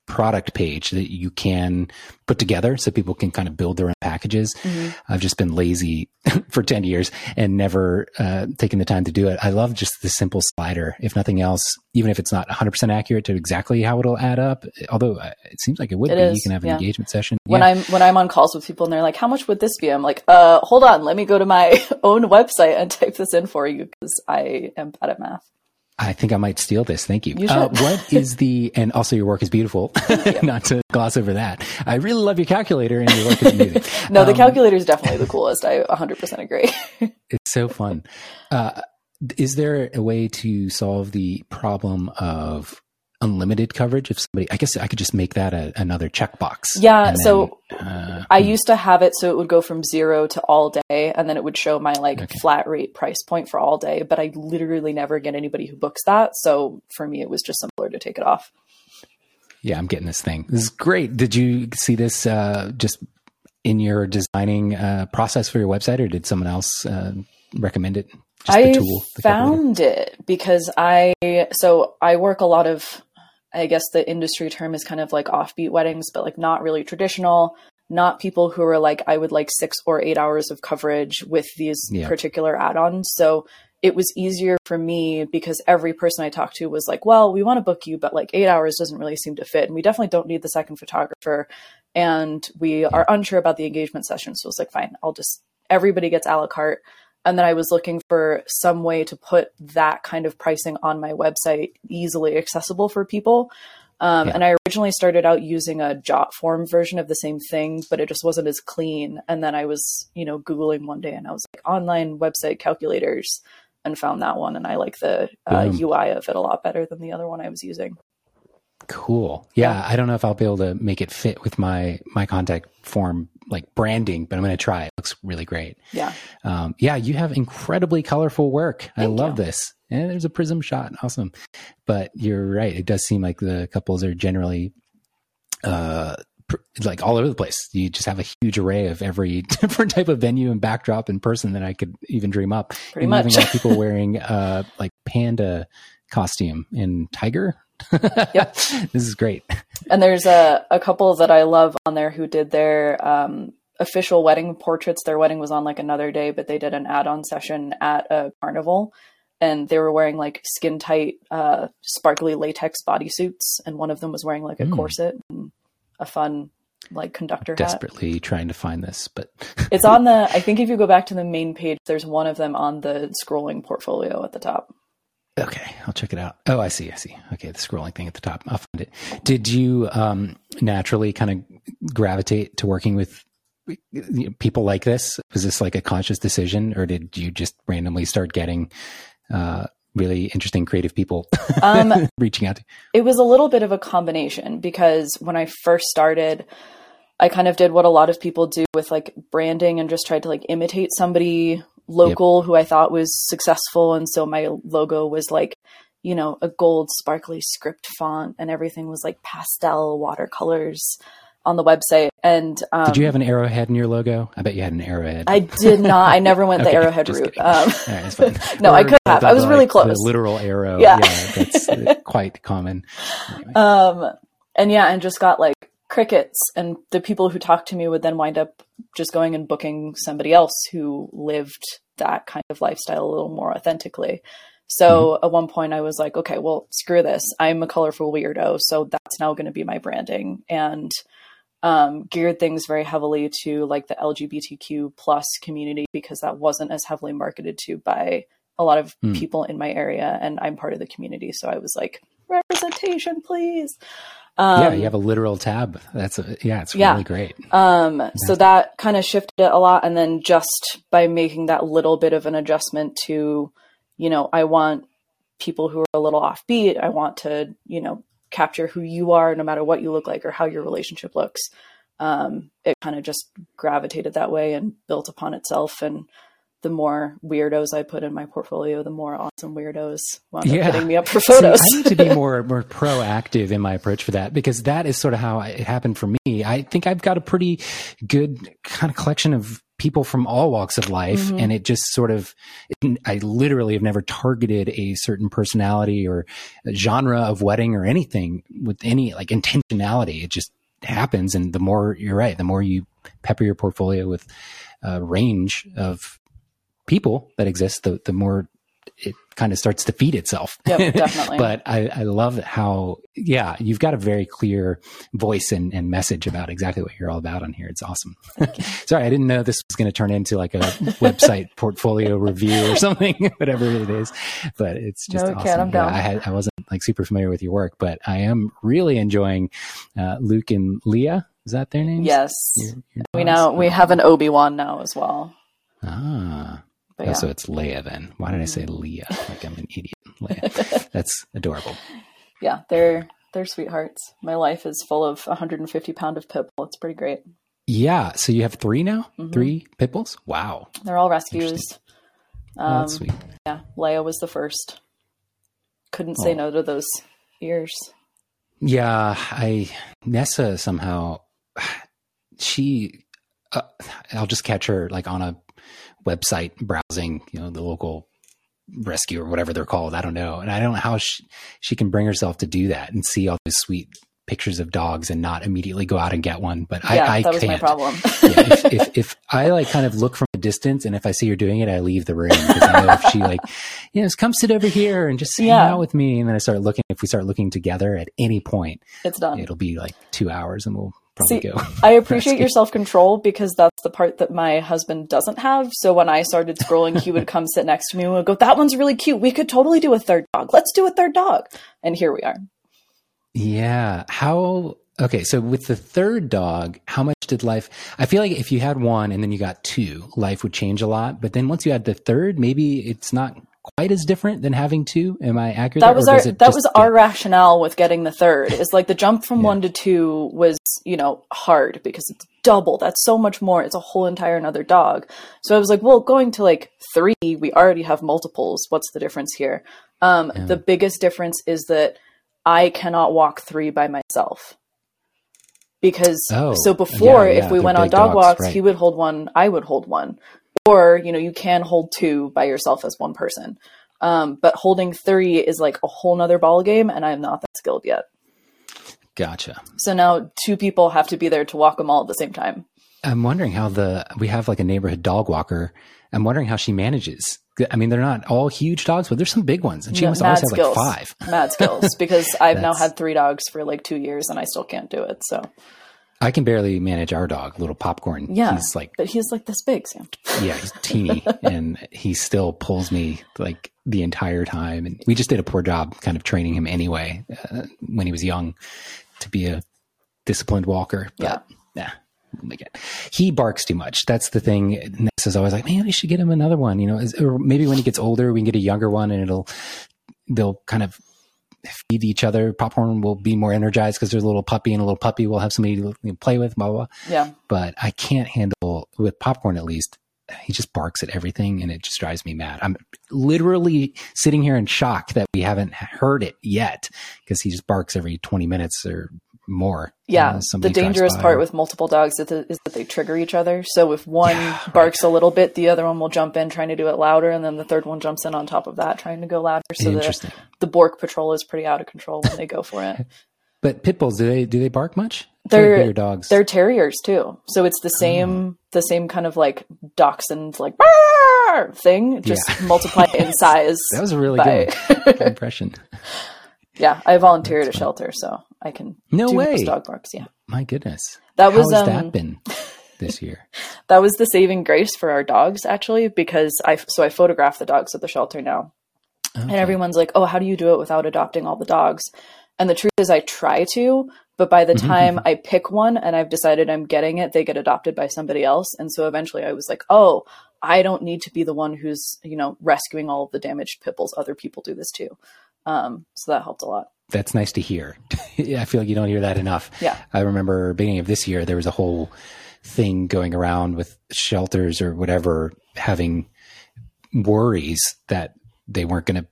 product page that you can put together so people can kind of build their own packages. Mhm. I've just been lazy <laughs> for 10 years and never uh, taken the time to do it. I love just the simple slider, if nothing else, even if it's not 100% accurate to exactly how it'll add up. Although uh, it seems like it would It be. is, you can have an yeah. engagement session. When Yeah. I'm when I'm on calls with people and they're like, "How much would this be?" I'm like, "Uh, hold on, let me go to my <laughs> own website and type this in for you because I am bad at math." I think I might steal this. Thank you. You Uh, what is the, and also your work is beautiful. <laughs> <laughs> Not to gloss over that. I really love your calculator and your work is amazing. <laughs> No, the Um, calculator is definitely the coolest. I 100% agree. It's so fun. Uh, is there a way to solve the problem of unlimited coverage? If somebody, I guess I could just make that a, another checkbox. Yeah, so then, uh, I used to have it so it would go from zero to all day, and then it would show my like Okay. flat rate price point for all day. But I literally never get anybody who books that. So for me, it was just simpler to take it off. yeah, I'm getting this thing. This is great. Did you see this uh, just in your designing uh, process for your website, or did someone else uh, recommend it? Just I tool, found it because I so I work a lot of I guess the industry term is kind of like offbeat weddings, but like not really traditional. Not people who are like I would like six or eight hours of coverage with these Yeah. particular add-ons. So it was easier for me because every person I talked to was like, "Well, we want to book you, but like eight hours doesn't really seem to fit, and we definitely don't need the second photographer, and we are unsure about the engagement session." So it's like, fine, I'll just everybody gets a la carte and then I was looking for some way to put that kind of pricing on my website easily accessible for people. Um, Yeah. And I originally started out using a Jotform version of the same thing, but it just wasn't as clean. And then I was, you know, Googling one day and I was like, online website calculators and found that one. And I like the uh, UI of it a lot better than the other one I was using. Cool. Yeah, I don't know if I'll be able to make it fit with my my contact form like branding, but I'm going to try. It looks really great. Yeah. Um, yeah, you have incredibly colorful work. I love you. this. And there's a prism shot. Awesome. But you're right. It does seem like the couples are generally uh pr- like all over the place. You just have a huge array of every <laughs> different type of venue and backdrop and person that I could even dream up. Pretty and much. even got people <laughs> wearing uh like panda costume in tiger. <laughs> This is great. And there's a, a couple that I love on there who did their um, official wedding portraits. Their wedding was on like another day, but they did an add-on session at a carnival, and they were wearing like skin tight, uh, sparkly latex bodysuits, and one of them was wearing like a Mm. corset and a fun like conductor hat. Desperately trying to find this, but It's on the. I think if you go back to the main page, there's one of them on the scrolling portfolio at the top. Okay, I'll check it out. Oh, I see, I see. Okay, the scrolling thing at the top. I'll find it. Did you um, naturally kind of gravitate to working with people like this? Was this like a conscious decision, or did you just randomly start getting uh, really interesting, creative people <laughs> Um, reaching out to? it was a little bit of a combination because when I first started, I kind of did what a lot of people do with like branding and just tried to like imitate somebody local who I thought was successful. And so my logo was like, you know, a gold sparkly script font and everything was like pastel watercolors on the website. And um, Did you have an arrowhead in your logo? I bet you had an arrowhead. I did not. I never went the <laughs> Okay, arrowhead route. Um, right. <laughs> No, I Or could have. the- I was the, really close. The literal arrow. Yeah. that's uh, quite common. Anyway. <laughs> um, and yeah, and just got like crickets. And the people who talked to me would then wind up just going and booking somebody else who lived that kind of lifestyle a little more authentically. So at one point, I was like, okay, well, screw this. I'm a colorful weirdo, so that's now going to be my branding, and um, geared things very heavily to like the LGBTQ plus community because that wasn't as heavily marketed to by a lot of Hmm. people in my area, and I'm part of the community, so I was like, representation, please. Um, yeah, you have a literal tab. That's a, yeah, it's Yeah. really great. um, so that kind of shifted it a lot. And then just by making that little bit of an adjustment to, you know, I want people who are a little offbeat. I want to, you know, capture who you are no matter what you look like or how your relationship looks. Um, it kind of just gravitated that way and built upon itself. And the more weirdos I put in my portfolio, the more awesome weirdos wound up hitting me up for <laughs> See, photos. I need to be <laughs> more more proactive in my approach for that because that is sort of how it happened for me. I think I've got a pretty good kind of collection of people from all walks of life, Mhm. and it just sort of i literally have never targeted a certain personality or genre of wedding or anything with any like intentionality. It just happens, and the more you're right, the more you pepper your portfolio with a range of people that exist, the the more it kind of starts to feed itself. Yep, <laughs> definitely. but I, I love how, yeah, you've got a very clear voice and, and message about exactly what you're all about on here. It's awesome. <laughs> Sorry, I didn't know this was going to turn into like a website <laughs> portfolio review or something, whatever it is. But it's just No, awesome. Yeah. I had, I wasn't like super familiar with your work, but I am really enjoying uh, Luke and Leah. Is that their names? yes. Your- your We now we have an Obi Wan now as well. Ah. But Oh, yeah. so it's Leia then. Why did I say Leah? Like I'm an idiot. Leia. <laughs> That's adorable. yeah, they're they're sweethearts. My life is full of 150 pound of pit bull. It's pretty great. Yeah. So you have three now? Mhm. Three pit bulls? Wow. They're all rescues. Interesting. Oh, Um, that's sweet. yeah, Leia was the first. Couldn't say Oh. no to those ears. Yeah. I, Nessa somehow, <sighs> she, uh, I'll just catch her like on a website browsing, you know, the local rescue or whatever they're called. I don't know. And I don't know how she, she can bring herself to do that and see all those sweet pictures of dogs and not immediately go out and get one. But yeah, I, I that was can't. my problem. <laughs> yeah, if, if, if I like kind of look from a distance and if I see her doing it, I leave the room because I know if she like, you know, just come sit over here and just hang Yeah. out with me. And then I start looking, if we start looking together at any point, it's done. it'll be like two hours and we'll probably See, go. I <laughs> appreciate your self control because that's the part that my husband doesn't have. So when I started scrolling, he would come sit next to me and would go, That one's really cute. We could totally do a third dog. Let's do a third dog. And here we are. Yeah. How, okay. So with the third dog, how much did life, I feel like if you had one and then you got two, life would change a lot. But then once you had the third, maybe it's not quite as different than having two. Am I accurate? that was our that was get- our rationale with getting the third is like the jump from <laughs> Yeah. one to two was you know hard because it's double that's so much more it's a whole entire another dog so i was like well going to like three we already have multiples what's the difference here um Yeah. the biggest difference is that i cannot walk three by myself because Oh, so before yeah, if we went on dog dogs, walks right. he would hold one i would hold one or you know you can hold two by yourself as one person um, but holding three is like a whole nother ball game and i'm not that skilled yet Gotcha. So now two people have to be there to walk them all at the same time. I'm wondering how the we have like a neighborhood dog walker. I'm wondering how she manages. I mean, they're not all huge dogs, but there's some big ones, and she No, must always mad have like five. Mad skills because <laughs> I've now had three dogs for like two years and I still can't do it. So I can barely manage our dog, little popcorn. yeah, he's like but he's like this big, Sam. <laughs> yeah, he's teeny, <laughs> and he still pulls me like the entire time. And we just did a poor job kind of training him anyway uh, when he was young to be a disciplined walker. But, yeah. Like it. He barks too much. That's the thing. Ness is always like, man, we should get him another one. You know, Is- or maybe when he gets older, we can get a younger one, and it'll they'll kind of feed each other. Popcorn will be more energized because there's a little puppy, and a little puppy will have somebody to you know, play with. Blah blah. blah Yeah, but I can't handle with popcorn at least. He just barks at everything and it just drives me mad. I'm literally sitting here in shock that we haven't heard it yet because he just barks every 20 minutes or more. yeah. Uh, the dangerous part with multiple dogs is that, they trigger each other. So if one Yeah, barks a little bit, the other one will jump in trying to do it louder, and then the third one jumps in on top of that trying to go louder. So the the Bork patrol is pretty out of control when they go for it. <laughs> But pit bulls, do they do they bark much? I feel like They're- bigger dogs. They're terriers too, so it's the Oh. same the same kind of like dachshund like thing, just Yeah. multiplied in <laughs> size. that was a really by- good, good <laughs> impression. Yeah, I volunteer at a shelter, so I can No do way. dog barks. Yeah, My goodness, That How was, has um, that been <laughs> this year? that was the saving grace for our dogs actually, because I so I photograph the dogs at the shelter now, and everyone's like, "Oh, how do you do it without adopting all the dogs?" And the truth is, I try to, but by the time I pick one and I've decided I'm getting it, they get adopted by somebody else. And so eventually I was like, oh, I don't need to be the one who's, you know, rescuing all of the damaged pit bulls. Other people do this too. Um, so that helped a lot. That's nice to hear. <laughs> I feel like you don't hear that enough. Yeah. I remember beginning of this year, there was a whole thing going around with shelters or whatever having worries that they weren't going to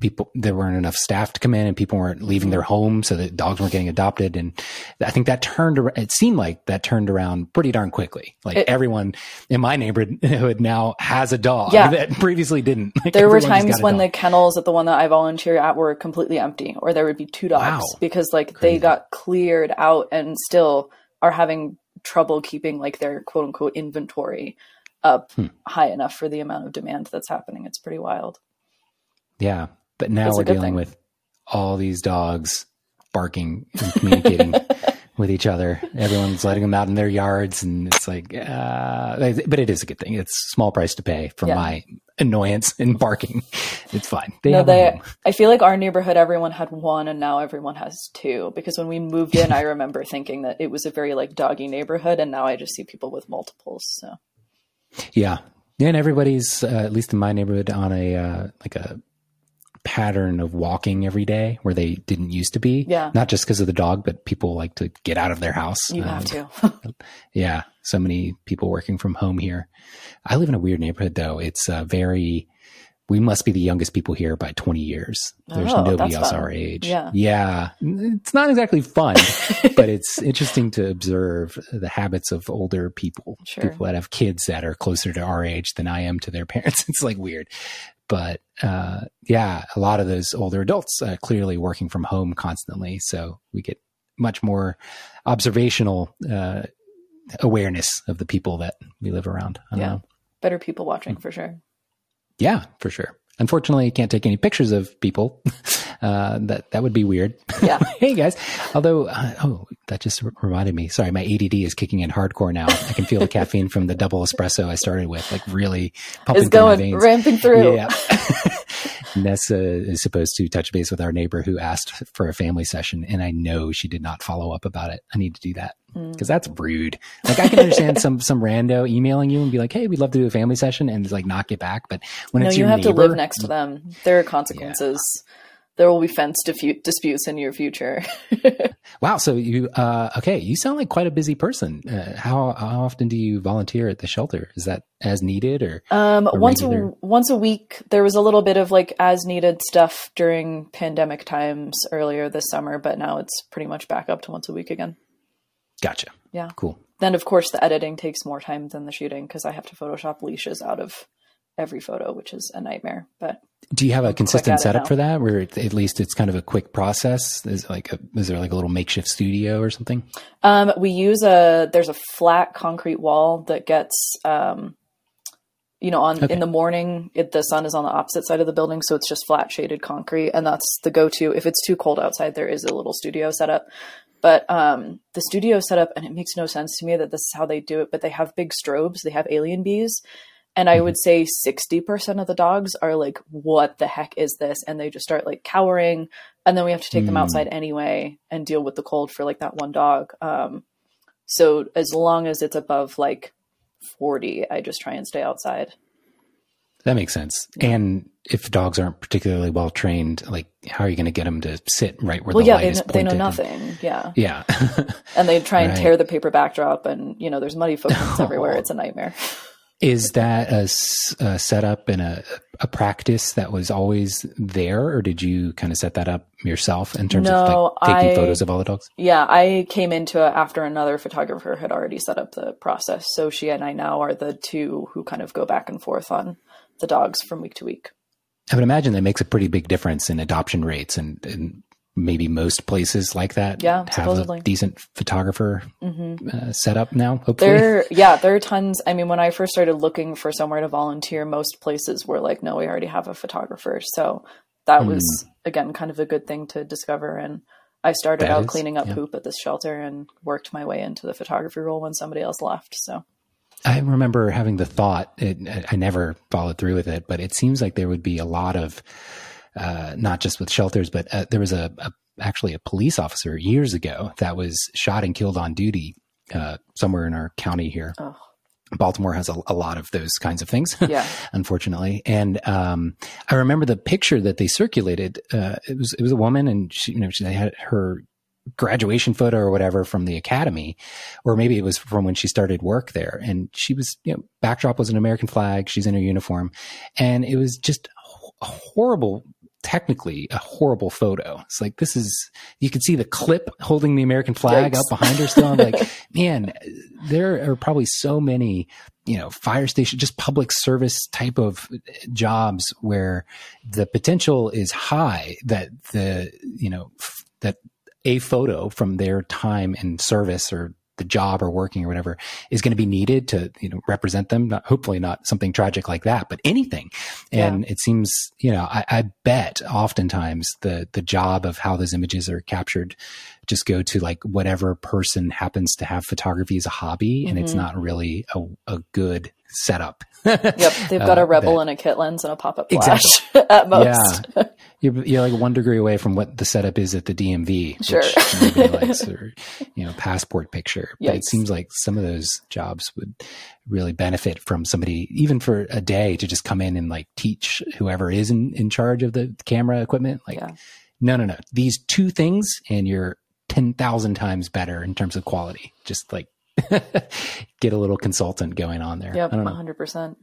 people there weren't enough staff to come in and people weren't leaving their home so that dogs weren't getting adopted and i think that turned it seemed like that turned around pretty darn quickly like It- everyone in my neighborhood <laughs> now has a dog Yeah. that previously didn't <laughs> Like, There were times when dog. the kennels at the one that I volunteer at were completely empty, or there would be two dogs Wow. because like Crazy. they got cleared out and still are having trouble keeping like their quote unquote inventory up Hmm. high enough for the amount of demand that's happening. It's pretty wild. Yeah. But now That's we're dealing thing. with all these dogs barking and communicating <laughs> with each other. Everyone's letting them out in their yards. And it's like, uh, but it is a good thing. It's a small price to pay for Yeah. my annoyance and barking. It's fine. They no, they. I feel like our neighborhood, everyone had one, and now everyone has two. Because when we moved in, I remember <laughs> thinking that it was a very like doggy neighborhood, and now I just see people with multiples. So Yeah. Yeah, And everybody's, uh, at least in my neighborhood, on a, uh, like a, pattern of walking every day where they didn't used to be Yeah. not just because of the dog but people like to get out of their house you Um, have to. <laughs> Yeah, so many people working from home here. I live in a weird neighborhood though. It's uh, very. We must be the youngest people here by 20 years. There's Oh, nobody else fun. our age. Yeah. Yeah. It's not exactly fun, <laughs> but it's interesting to observe the habits of older people. Sure. People that have kids that are closer to our age than I am to their <laughs> parents. It's like weird. But uh, yeah, a lot of those older adults uh, clearly working from home constantly. So we get much more observational uh, awareness of the people that we live around. I Yeah. know. Better people watching for sure. Yeah, for sure. Unfortunately, you can't take any pictures of people. <laughs> Uh, that that would be weird. Yeah. <laughs> hey guys. Although, uh, oh, that just r- reminded me. Sorry, my ADD is kicking in hardcore now. I can feel the caffeine from the double espresso I started with, like really pumping It's through my going veins. ramping through. Yeah. <laughs> Nessa is supposed to touch base with our neighbor who asked for a family session, and I know she did not follow up about it. I need to do that Mm. because that's rude. Like I can understand some some rando emailing you and be like, "Hey, we'd love to do a family session," and like not get back. But when No, it's you your have neighbor, to live next to them. There are consequences. There will be fence disputes in your future. <laughs> Wow. So you, uh, okay, you sound like quite a busy person. Uh, how, how often do you volunteer at the shelter? Is that as needed or? Um, Or once regular- a once a week, there was a little bit of like as needed stuff during pandemic times earlier this summer, but now it's pretty much back up to once a week again. Gotcha. Yeah. Cool. Then, of course, the editing takes more time than the shooting because I have to Photoshop leashes out of every photo, which is a nightmare. But do you have a consistent setup for that, where it, at least it's kind of a quick process? Is like a, is there like a little makeshift studio or something? Um, we use a there's a flat concrete wall that gets um, you know on Okay. in the morning it, the sun is on the opposite side of the building so it's just flat shaded concrete and that's the go-to if it's too cold outside there is a little studio setup but um, the studio setup and it makes no sense to me that this is how they do it but they have big strobes they have AlienBees and i would say 60% of the dogs are like what the heck is this and they just start like cowering and then we have to take them Hmm. outside anyway and deal with the cold for like that one dog um, so as long as it's above like 40 i just try and stay outside That makes sense. And if dogs aren't particularly well trained, like how are you going to get them to sit right where well the yeah light they, is kn- they know pointed? And- nothing yeah yeah. <laughs> and they try and Right. tear the paper backdrop and you know there's muddy footprints <laughs> everywhere it's a nightmare Is that a setup and a, a practice that was always there, or did you kind of set that up yourself in terms No, of like, taking I- photos of all the dogs? yeah i came into it after another photographer had already set up the process so she and i now are the two who kind of go back and forth on the dogs from week to week I would imagine that makes a pretty big difference in adoption rates, and, and maybe most places like that Yeah, have supposedly. a decent photographer hmm uh, set up now. Hopefully, there yeah there are tons i mean when i first started looking for somewhere to volunteer most places were like no we already have a photographer so that was again kind of a good thing to discover and i started That out is, cleaning up yeah. poop at this shelter and worked my way into the photography role when somebody else left so I remember having the thought. It, I never followed through with it, but it seems like there would be a lot of, uh, not just with shelters, but uh, there was a, a actually a police officer years ago that was shot and killed on duty uh, somewhere in our county here. oh Baltimore has a, a lot of those kinds of things. <laughs> yeah unfortunately. And um, I remember the picture that they circulated. Uh, it was it was a woman, and she, you know, she they had her graduation photo or whatever from the academy, or maybe it was from when she started work there. And she was, you know, backdrop was an American flag. She's in her uniform, and it was just a horrible. Technically, a horrible photo. It's like this is. You can see the clip holding the American flag Yikes. up behind her. Still, I'm like, <laughs> man, there are probably so many you know, fire station, just public service type of jobs where the potential is high that the, you know, f- that a photo from their time in service or the job or working or whatever is going to be needed to, you know, represent them. Not, hopefully not something tragic like that, but anything. And it seems, you know, I, I bet oftentimes the, the job of how those images are captured just go to like whatever person happens to have photography as a hobby and it's Mhm. not really a, a good setup. yep they've got <laughs> Uh, a rebel that- and a kit lens and a pop-up flash <laughs> at most Yeah. You're, you're like one degree away from what the setup is at the DMV, Sure. which <laughs> likes, or you know, passport picture. But it seems like some of those jobs would really benefit from somebody, even for a day, to just come in and like teach whoever is in, in charge of the camera equipment. Like, Yeah. no, no, no, these two things, and you're ten thousand times better in terms of quality. Just like <laughs> get a little consultant going on there. yep I 100%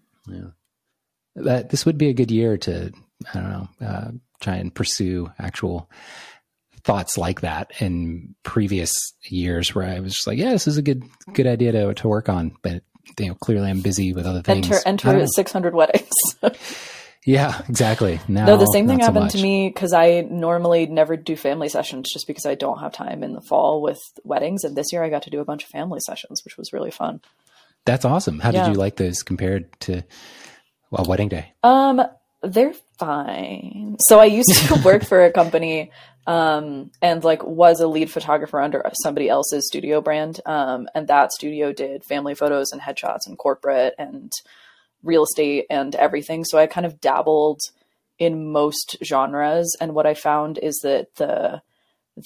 that this would be a good year to I don't know uh, try and pursue actual thoughts like that in previous years where I was just like, yeah, this is a good good idea to to work on, but you know, clearly I'm busy with other things. enter enter 600 weddings <laughs> Yeah, exactly. Now, No, the same thing so happened to me because I normally never do family sessions just because I don't have time in the fall with weddings. And this year I got to do a bunch of family sessions, which was really fun. That's awesome. How Yeah. did you like those compared to well, wedding day? Um, they're fine. So I used to <laughs> work for a company um and like was a lead photographer under somebody else's studio brand um and that studio did family photos and headshots and corporate and real estate and everything. So i kind of dabbled in most genres. And what i found is that the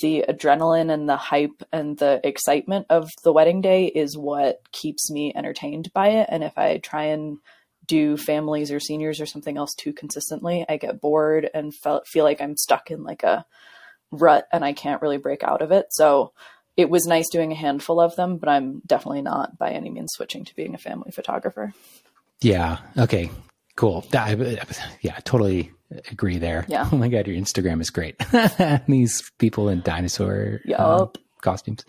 the adrenaline and the hype and the excitement of the wedding day is what keeps me entertained by it. And if i try and do families or seniors or something else too consistently i get bored and felt, feel like i'm stuck in like a rut and i can't really break out of it. So it was nice doing a handful of them but i'm definitely not by any means switching to being a family photographer Yeah. Okay. Cool. I, yeah, totally agree there. Yeah. <laughs> Oh my god, your Instagram is great. <laughs> These people in dinosaur uh, Yup. costumes.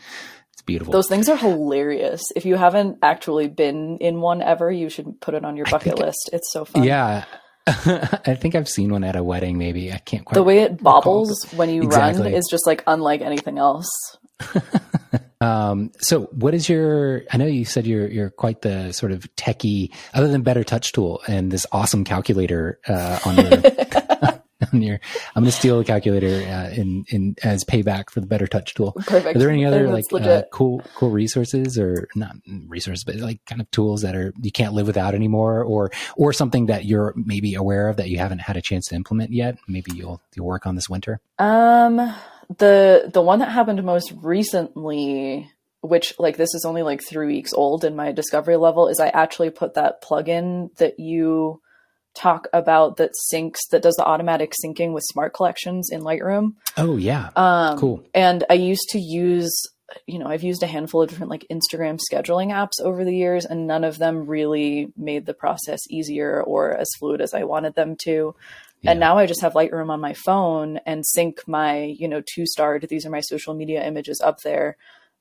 It's beautiful. Those things are hilarious. If you haven't actually been in one ever, you should put it on your bucket list. It's so fun. Yeah. <laughs> I think I've seen one at a wedding, maybe. I can't quite. The way it bobbles when you Exactly. run is just like unlike anything else. Um, so what is your, I know you said you're, you're quite the sort of techie, other than Better Touch Tool and this awesome calculator, uh, on your, <laughs> <laughs> on your, I'm going to steal a calculator, uh, in, in, as payback for the Better Touch Tool. Perfect. Are there any other like uh, cool cool resources or not resources, but like kind of tools that are you can't live without anymore, or or something that you're maybe aware of that you haven't had a chance to implement yet? Maybe you'll you'll work on this winter. Um, the the one that happened most recently, which like this is only like three weeks old in my discovery level, is I actually put that plugin that you talk about that syncs that does the automatic syncing with smart collections in Lightroom. Oh yeah, Um, cool. And I used to use, you know, I've used a handful of different like Instagram scheduling apps over the years, and none of them really made the process easier or as fluid as I wanted them to. And Yeah. now I just have Lightroom on my phone and sync my, you know, two starred, these are my social media images up there.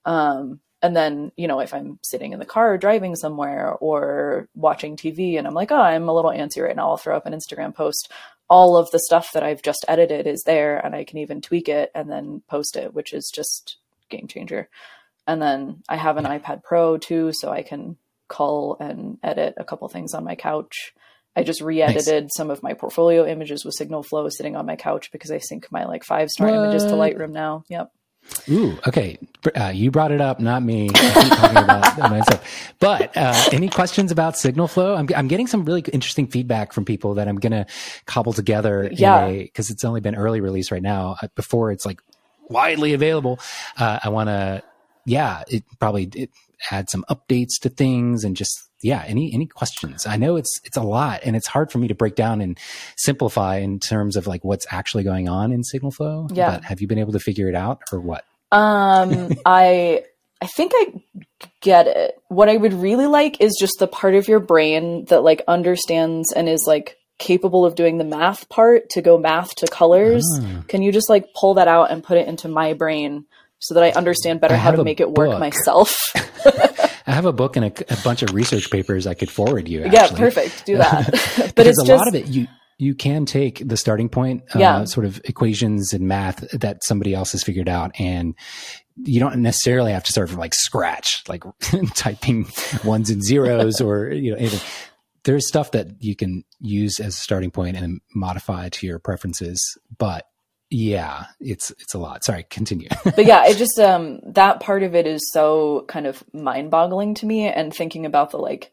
Um, and then, you know, if I'm sitting in the car driving somewhere or watching TV and I'm like, oh, I'm a little antsy right now, I'll throw up an Instagram post. All of the stuff that I've just edited is there and I can even tweak it and then post it, which is just game changer. And then I have an iPad Pro too, so I can cull and edit a couple things on my couch. I just re-edited some of my portfolio images with Signal Flow sitting on my couch because I sync my like five star images to Lightroom now. Yep. Ooh, okay. Uh, you brought it up, not me. Talking about <laughs> myself. But uh, any questions about Signal Flow? I'm, I'm getting some really interesting feedback from people that I'm going to cobble together. Yeah. Because it's only been early release right now. Uh, Before it's like widely available, uh, I want to, yeah, it probably it add some updates to things and just yeah any any questions i know it's it's a lot and it's hard for me to break down and simplify in terms of like what's actually going on in Signal Flow Yeah. but have you been able to figure it out or what Um, <laughs> I I think I get it. What I would really like is just the part of your brain that like understands and is like capable of doing the math part to go math to colors. Ah. Can you just like pull that out and put it into my brain so that I understand better I how to make it work book. myself? <laughs> I have a book and a, a bunch of research papers I could forward you. yeah, perfect. Do that. <laughs> <laughs> but because it's a just lot of it you you can take the starting point, uh, Yeah. sort of equations and math that somebody else has figured out, and you don't necessarily have to start from like scratch, like typing ones and zeros or you know anything. There's stuff that you can use as a starting point and modify to your preferences, but yeah, it's it's a lot. Sorry, continue. <laughs> but yeah, it just um that part of it is so kind of mind-boggling to me and thinking about the like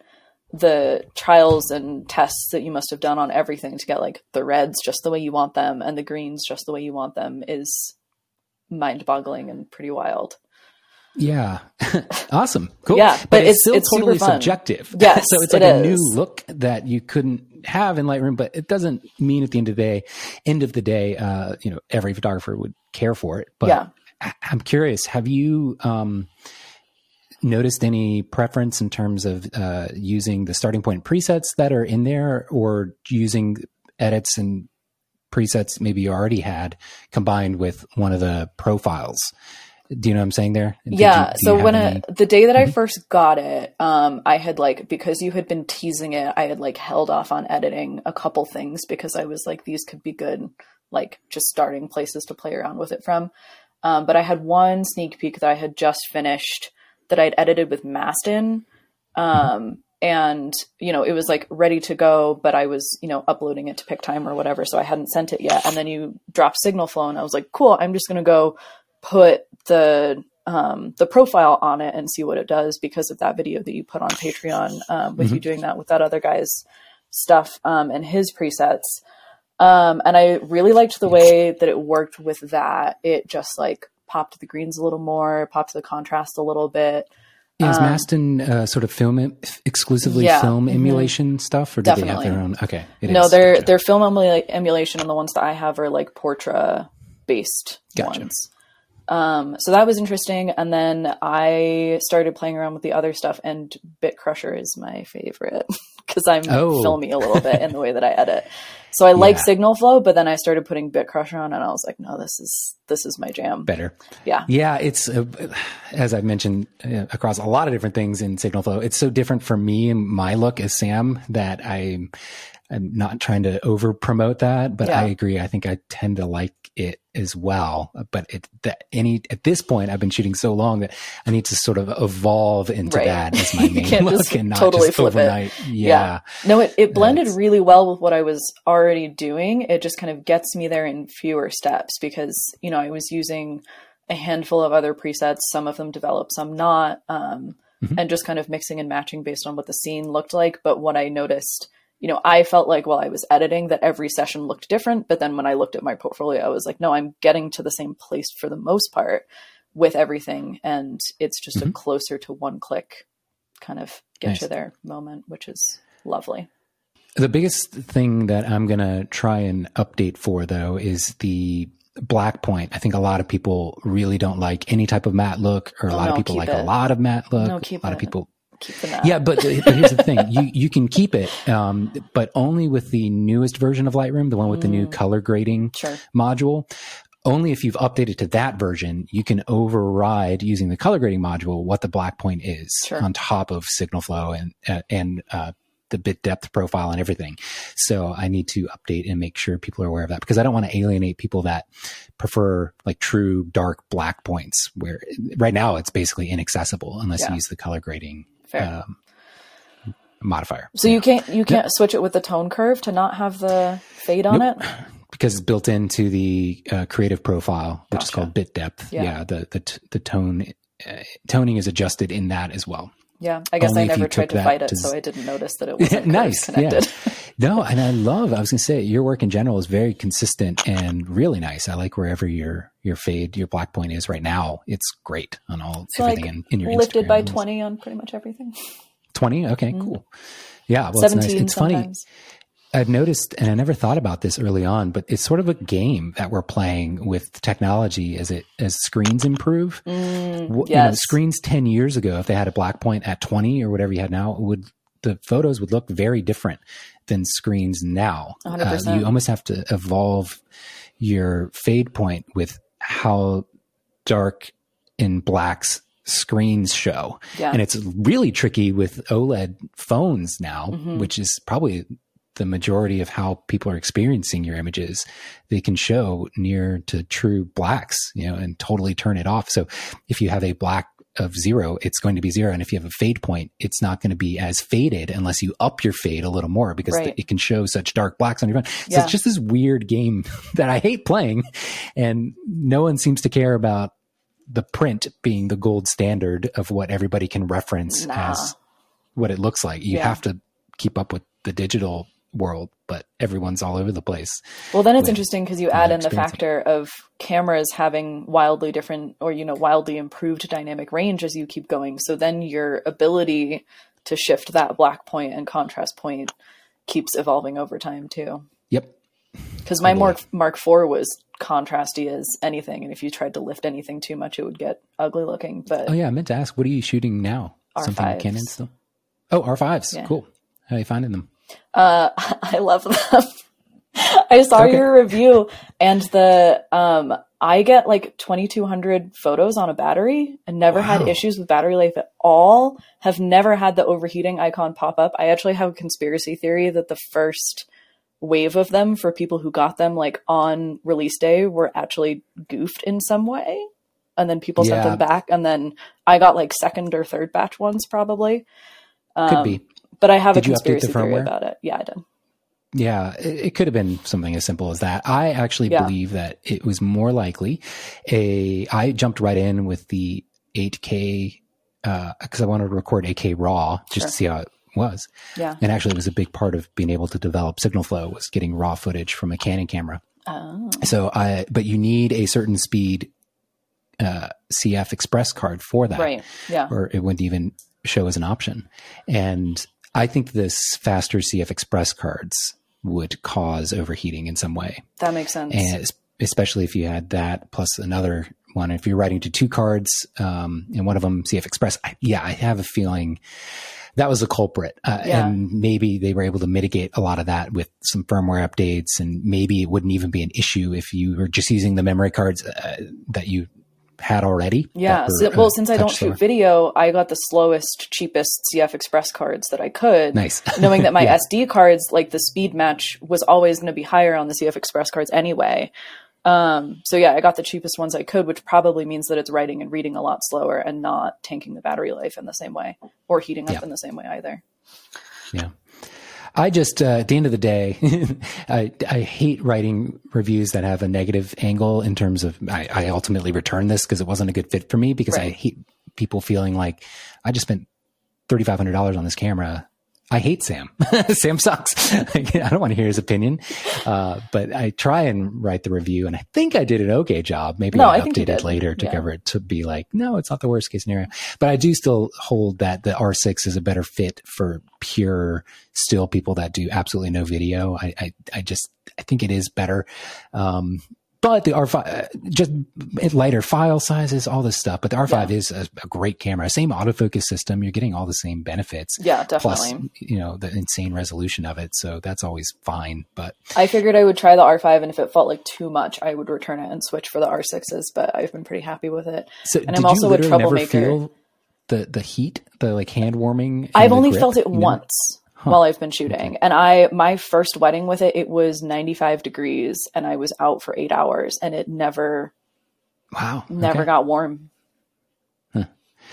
the trials and tests that you must have done on everything to get like the reds just the way you want them and the greens just the way you want them is mind-boggling and pretty wild. Yeah. <laughs> awesome. Cool. Yeah, but it's- still it's totally subjective. Yes, so it's it like a new look that you couldn't have in Lightroom, but it doesn't mean at the end of the day, end of the day, uh, you know, every photographer would care for it. But Yeah. I- I'm curious, have you, um, noticed any preference in terms of, uh, using the starting point presets that are in there or using edits and presets maybe you already had combined with one of the profiles? Do you know what I'm saying there? Did yeah. you so when any- I, the day that I first got it, um, I had like because you had been teasing it, I had like held off on editing a couple things because I was like these could be good, like just starting places to play around with it from. Um, but I had one sneak peek that I had just finished that I'd edited with Mastin. Um, and you know, it was like ready to go, but I was, you know, uploading it to Pic-Time or whatever, so I hadn't sent it yet. And then you dropped Signal Flow, and I was like, cool, I'm just gonna go put the um, the profile on it and see what it does because of that video that you put on Patreon um, with you doing that with that other guy's stuff um, and his presets. Um, and I really liked the way that it worked with that. It just like popped the greens a little more, popped the contrast a little bit. Is Um, Mastin uh, sort of film exclusively Yeah, film mhm. emulation stuff, or do they have their own? Okay, it no, is. they're Gotcha. they're film emula- emulation, and the ones that I have are like Portra based Gotcha. ones. Um, so that was interesting. And then I started playing around with the other stuff, and Bit Crusher is my favorite <laughs> because I'm Oh. filmy a little bit in the way that I edit. So I like Signal Flow, but then I started putting Bit Crusher on, and I was like, no, this is this is my jam. better. Yeah, Yeah, it's uh, as I've mentioned uh, across a lot of different things in Signal Flow. It's so different for me and my look as Sam that I'm I'm not trying to over promote that, but Yeah. I agree. I think I tend to like it as well. But it that any at this point, I've been shooting so long that I need to sort of evolve into Right. that as <laughs> my main look just and not totally just flip it. overnight. Yeah. No, it, it blended It's- really well with what I was already doing. It just kind of gets me there in fewer steps because, you know, I was using a handful of other presets, some of them developed, some not, um, Mhm. and just kind of mixing and matching based on what the scene looked like. But what I noticed, you know, I felt like while I was editing that every session looked different. But then when I looked at my portfolio, I was like, no, I'm getting to the same place for the most part with everything. And it's just a Mhm. closer to one click kind of get Nice. you there moment, which is lovely. The biggest thing that I'm going to try and update for, though, is the black point. I think a lot of people really don't like any type of matte look, or a Oh, lot of people like a lot of matte look. No, keep a lot of people, Keep the map. yeah, but, but here's the thing: <laughs> you you can keep it, um, but only with the newest version of Lightroom, the one with the new Mm. color grading Sure. module. Only if you've updated to that version, you can override using the color grading module what the black point is Sure. on top of Signal Flow and uh, and uh, the bit depth profile and everything. So I need to update and make sure people are aware of that because I don't want to alienate people that prefer like true dark black points where right now it's basically inaccessible unless Yeah. you use the color grading Fair. um, modifier. so you can't you can't switch it with the tone curve to not have the fade on Nope. it. <clears throat> because it's built into the uh, creative profile, which is called bit depth. Yeah. Yeah, the the t- the tone uh, toning is adjusted in that as well. Yeah, I guess Only I never tried to fight it, to- so I didn't notice that it <laughs> wasn't nice, connected. <laughs> No, and I love. I was going to say your work in general is very consistent and really nice. I like wherever your your fade, your black point is right now. It's great on all It's everything like in, in your Lifted Instagram by twenty on pretty much everything. Twenty. Okay, mm. cool. Yeah, well, it's nice. It's funny. I've noticed, and I never thought about this early on, but it's sort of a game that we're playing with technology as it as screens improve. Mm, Wh- you know, screens 10 years ago, if they had a black point at 20 or whatever you had now, would the photos would look very different than screens now. Uh, 100%. you almost have to evolve your fade point with how dark in blacks screens show. Yeah. And it's really tricky with OLED phones now, Mhm. which is probably the majority of how people are experiencing your images. They can show near to true blacks, you know, and totally turn it off. So if you have a black of zero, it's going to be zero. And if you have a fade point, it's not going to be as faded unless you up your fade a little more because Right. it can show such dark blacks on your phone. So Yeah. it's just this weird game <laughs> that I hate playing. And no one seems to care about the print being the gold standard of what everybody can reference Nah. as what it looks like. You Yeah. have to keep up with the digital world, but everyone's all over the place. Well, then it's interesting because you add in the factor of cameras having wildly different or, you know, wildly improved dynamic range as you keep going. So then your ability to shift that black point and contrast point keeps evolving over time too. Yep. Because my. Mark Mark IV was contrasty as anything, and if you tried to lift anything too much, it would get ugly looking. But Oh yeah, I meant to ask, what are you shooting now? Something R5s. Canon still? Oh, R5s. Yeah. Cool. How are you finding them? Uh, <laughs> I love them. <laughs> I saw Okay. your review, and the um, I get like twenty two hundred photos on a battery, and never had issues with battery life at all. Have never had the overheating icon pop up. I actually have a conspiracy theory that the first wave of them for people who got them like on release day were actually goofed in some way. And then people sent them back, and then I got like second or third batch ones probably. Could Um, be. But I have Did a update the theory firmware? about it. Yeah, I did. Yeah, it, it could have been something as simple as that. I actually Yeah. believe that it was more likely a. I jumped right in with the 8K because I wanted to record 8K raw just Sure. to see how it was. Yeah. And actually, it was a big part of being able to develop Signal Flow was getting raw footage from a Canon camera. Oh. So I, but you need a certain speed uh, CF Express card for that, Right. Yeah. or it wouldn't even show as an option. And I think this faster CF Express cards would cause overheating in some way, That makes sense. and especially if you had that plus another one. If you're writing to two cards, um, and one of them CF Express, I, yeah, I have a feeling that was a culprit. Uh, Yeah. And maybe they were able to mitigate a lot of that with some firmware updates. And maybe it wouldn't even be an issue if you were just using the memory cards uh, that you had already. Yeah. were, So, well, uh, since I don't shoot video, I got the slowest, cheapest CF Express cards that I could. Nice. <laughs> knowing that my Yeah. SD cards, like the speed match, was always going to be higher on the CF Express cards anyway. Um, so yeah, I got the cheapest ones I could, which probably means that it's writing and reading a lot slower and not tanking the battery life in the same way or heating up Yeah. in the same way either. Yeah. I just, uh, at the end of the day, <laughs> I, I hate writing reviews that have a negative angle in terms of, I, I ultimately returned this because it wasn't a good fit for me because I hate people feeling like I just spent $3,500 on this camera. I hate Sam. <laughs> Sam sucks. <laughs> I don't want to hear his opinion. Uh, but I try and write the review and I think I did an okay job. Maybe No, I I think you updated did. later to Yeah. cover it to be like, no, it's not the worst case scenario. But I do still hold that the R6 is a better fit for pure still people that do absolutely no video. I, I, I just, I think it is better. Um, but the R5, uh, just lighter file sizes, all this stuff. But the R5 Yeah. is a, a great camera. Same autofocus system. You're getting all the same benefits. Yeah, definitely. Plus, you know, the insane resolution of it. So that's always fine. But I figured I would try the R5, and if it felt like too much, I would return it and switch for the R6s. But I've been pretty happy with it. so And I'm also a troublemaker. feel the, the heat, the like hand warming? I've only grip? felt it You never- once while I've been shooting. And I my first wedding with it, it was 95 degrees and I was out for 8 hours and it never Wow. never okay. got warm. Huh.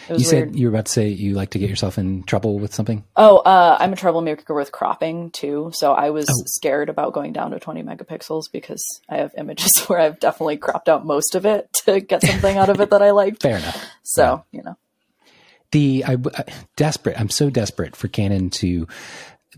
You weird. said you were about to say you like to get yourself in trouble with something. oh, uh, I'm a troublemaker with cropping too. So I was Oh. scared about going down to 20 megapixels because I have images <laughs> where I've definitely cropped out most of it to get something out of it that I liked. Fair enough. So, you know. The I, I desperate. I'm so desperate for Canon to.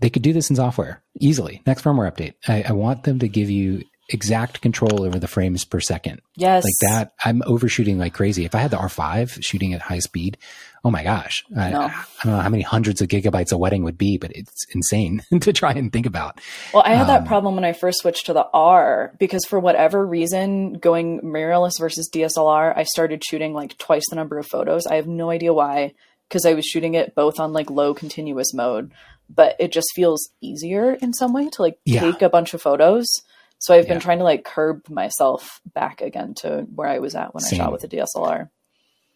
They could do this in software easily. Next firmware update. I, I want them to give you exact control over the frames per second. Yes. Like that. I'm overshooting like crazy. If I had the R5 shooting at high speed, oh my gosh. I, No. I don't know how many hundreds of gigabytes a wedding would be, but it's insane <laughs> to try and think about. Well, I had that Um, problem when I first switched to the R because for whatever reason, going mirrorless versus DSLR, I started shooting like twice the number of photos. I have no idea why because I was shooting it both on like low continuous mode, but it just feels easier in some way to like Yeah. take a bunch of photos. So I've been trying to like curb myself back again to where I was at when I shot with the DSLR.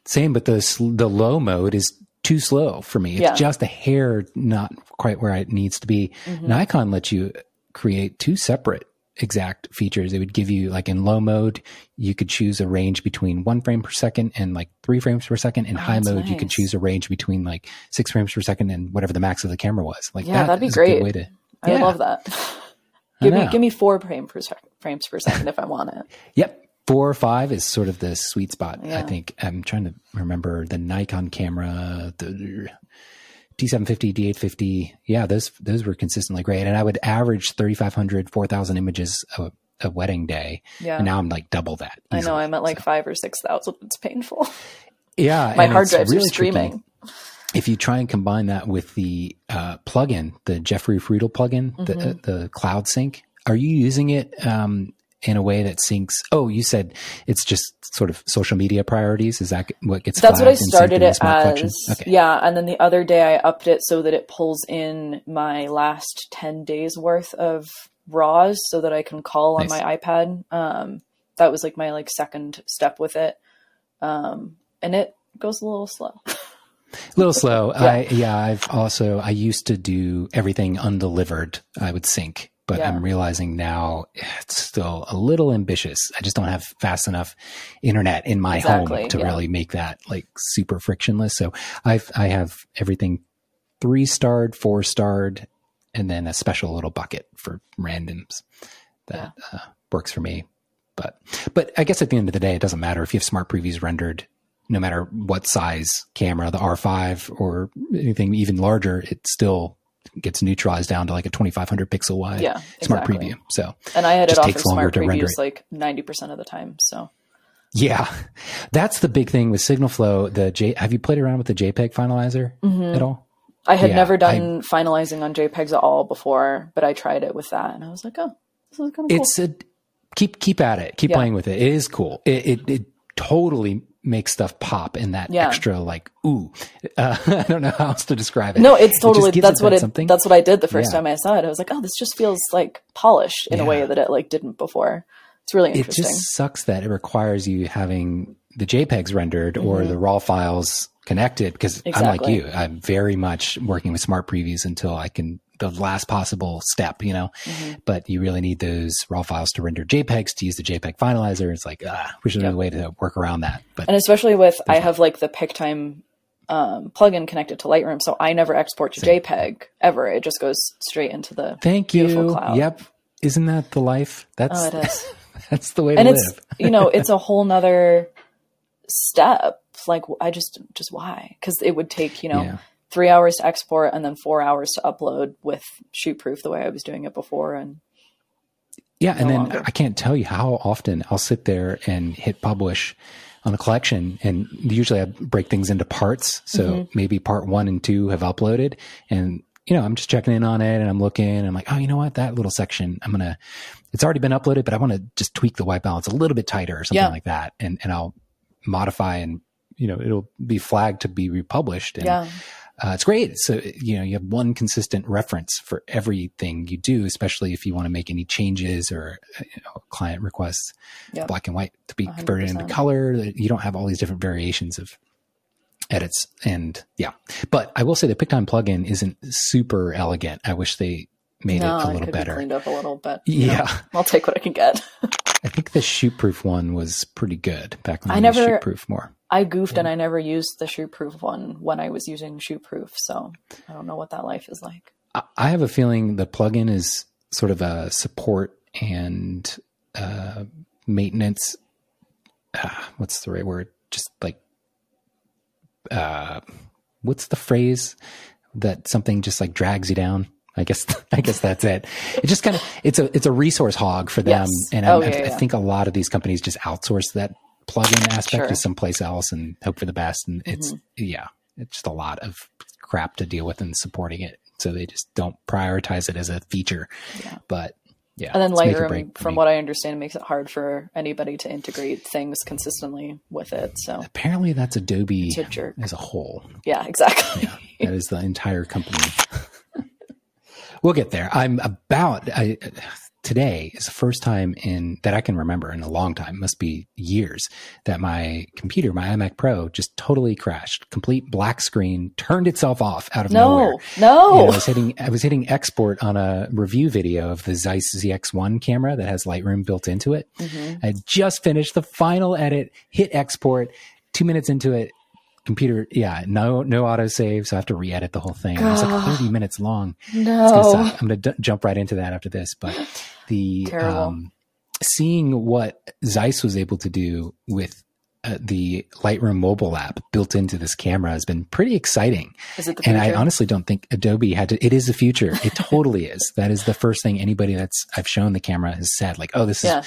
Same, but the the low mode is too slow for me. It's Yeah. just a hair not quite where it needs to be. Mm-hmm. Nikon lets you create two separate exact features. It would give you like in low mode, you could choose a range between one frame per second and like three frames per second. In high Oh, that's mode, you could choose a range between like six frames per second and whatever the max of the camera was. Like Yeah, that that'd be is a good great. way to. I Yeah. love that. Give me give me four frame per sec- frames per second if I want it. <laughs> Yep. Four or five is sort of the sweet spot. I think I'm trying to remember the Nikon camera, the D750, D850. Yeah, those those were consistently great, and I would average 3,500, 4,000 images a, a wedding day, Yeah. and now I'm like double that. I know. I'm at like five or six thousand. It's painful. yeah. My hard drives really are streaming. tricky. If you try and combine that with the uh, plugin, the Jeffrey Friedl plugin, the Mm-hmm. uh, the Cloud Sync, are you using it um, in a way that syncs? Oh, you said it's just sort of social media priorities. Is that what gets? That's what I flagged and synced started it as. Okay. Yeah, and then the other day I upped it so that it pulls in my last ten days worth of RAWs, so that I can call on my iPad. Um, that was like my like second step with it, um, and it goes a little slow. <laughs> A little slow. <laughs> I yeah, I've also I used to do everything undelivered. I would sync, but Yeah. I'm realizing now it's still a little ambitious. I just don't have fast enough internet in my Exactly, home to yeah. really make that like super frictionless. So I've I have everything three starred, four starred, and then a special little bucket for randoms that uh, works for me. But but I guess at the end of the day, it doesn't matter if you have smart previews rendered no matter what size camera, the R5 or anything even larger, it still gets neutralized down to like a 2500 pixel wide Yeah, smart exactly. preview. So And I had Just it off takes longer smart previews it. like ninety percent of the time. So yeah, that's the big thing with Signal Flow. The J, have you played around with the JPEG finalizer Mm-hmm. at all? I had Yeah, never done finalizing on JPEGs at all before, but I tried it with that, and I was like, oh, this is kind of cool. It's a keep keep at it. Keep Yeah. playing with it. It is cool. It, it it totally make stuff pop in that Yeah. extra like ooh. <laughs> Uh, I don't know how else to describe it. No, it's totally gives that's it what that it something. that's what I did the first Yeah. time I saw it. I was like, oh, this just feels like polished in a way that it like didn't before. It's really interesting. it just sucks that it requires you having the JPEGs rendered or the raw files connected because I'm like Mm-hmm. You. I'm very much working with smart previews until I can the last possible step, you know. Mm-hmm. But you really need those raw files to render JPEGs to use the JPEG finalizer. It's like, ah, wish there was a way to work around that. But and especially with I have like the Pic-Time um, plugin connected to Lightroom, so I never export to JPEG ever. It just goes straight into the thank you. cloud. Yep. Isn't that the life? That's Oh, it is. <laughs> that's the way and to it's live. you know it's a <laughs> whole nother step like i just just why because it would take you know Yeah. Three hours to export and then four hours to upload with ShootProof the way i was doing it before and Yeah, and then longer. I can't tell you how often I'll sit there and hit publish on a collection, and usually I break things into parts. So Mm-hmm. maybe part one and two have uploaded, and you know I'm just checking in on it, and I'm looking, and I'm like, oh, you know what, that little section, I'm gonna. It's already been uploaded, but I want to just tweak the white balance a little bit tighter or something Yeah. like that, and and I'll modify and you know it'll be flagged to be republished. And, yeah uh, it's great. So, you know, you have one consistent reference for everything you do, especially if you want to make any changes or uh, you know, client requests Yeah. black and white to be converted into color. You don't have all these different variations of edits. And yeah, but I will say the Pic-Time plugin isn't super elegant. I wish they made no it a it little be better. cleaned up a little bit you know. Yeah. <laughs> i'll take what i can get I think the ShootProof one was pretty good back when I never- ShootProof more. i goofed and i never used the ShootProof one when i was using ShootProof so i don't know what that life is like I- I have a feeling the plugin is sort of a support and uh, maintenance. Uh, what's the right word? Just like, uh, what's the phrase that something just like drags you down? I guess <laughs> I guess that's it. It just kind of it's a it's a resource hog for them, Yes. and Oh, I, yeah, I think a lot of these companies just outsource that plugin aspect Sure. Mm-hmm. to someplace else and hope for the best. And it's yeah, it's just a lot of crap to deal with and supporting it. So they just don't prioritize it as a feature. Yeah. But yeah, and then lightroom from me. what i understand makes it hard for anybody to integrate things consistently with it so apparently that's Adobe a as a whole. yeah exactly That is the entire company. <laughs> we'll get there. I'm about I, today is the first time in that I can remember in a long time, must be years, that my computer, my iMac Pro, just totally crashed. Complete black screen, turned itself off out of nowhere. no no I was hitting I was hitting export on a review video of the Zeiss ZX1 camera that has Lightroom built into it. Mm-hmm. I just finished the final edit, hit export, two minutes into it, computer, yeah, no no autosave, so I have to re-edit the whole thing. It was like 30 minutes long. It's gonna no. I'm going to d- jump right into that after this, but the um, seeing what Zeiss was able to do with uh, the Lightroom mobile app built into this camera has been pretty exciting. is it the And? I honestly don't think Adobe had to. It is the future. It totally is. That is the first thing anybody that's I've shown the camera has said. Like, oh, this is yeah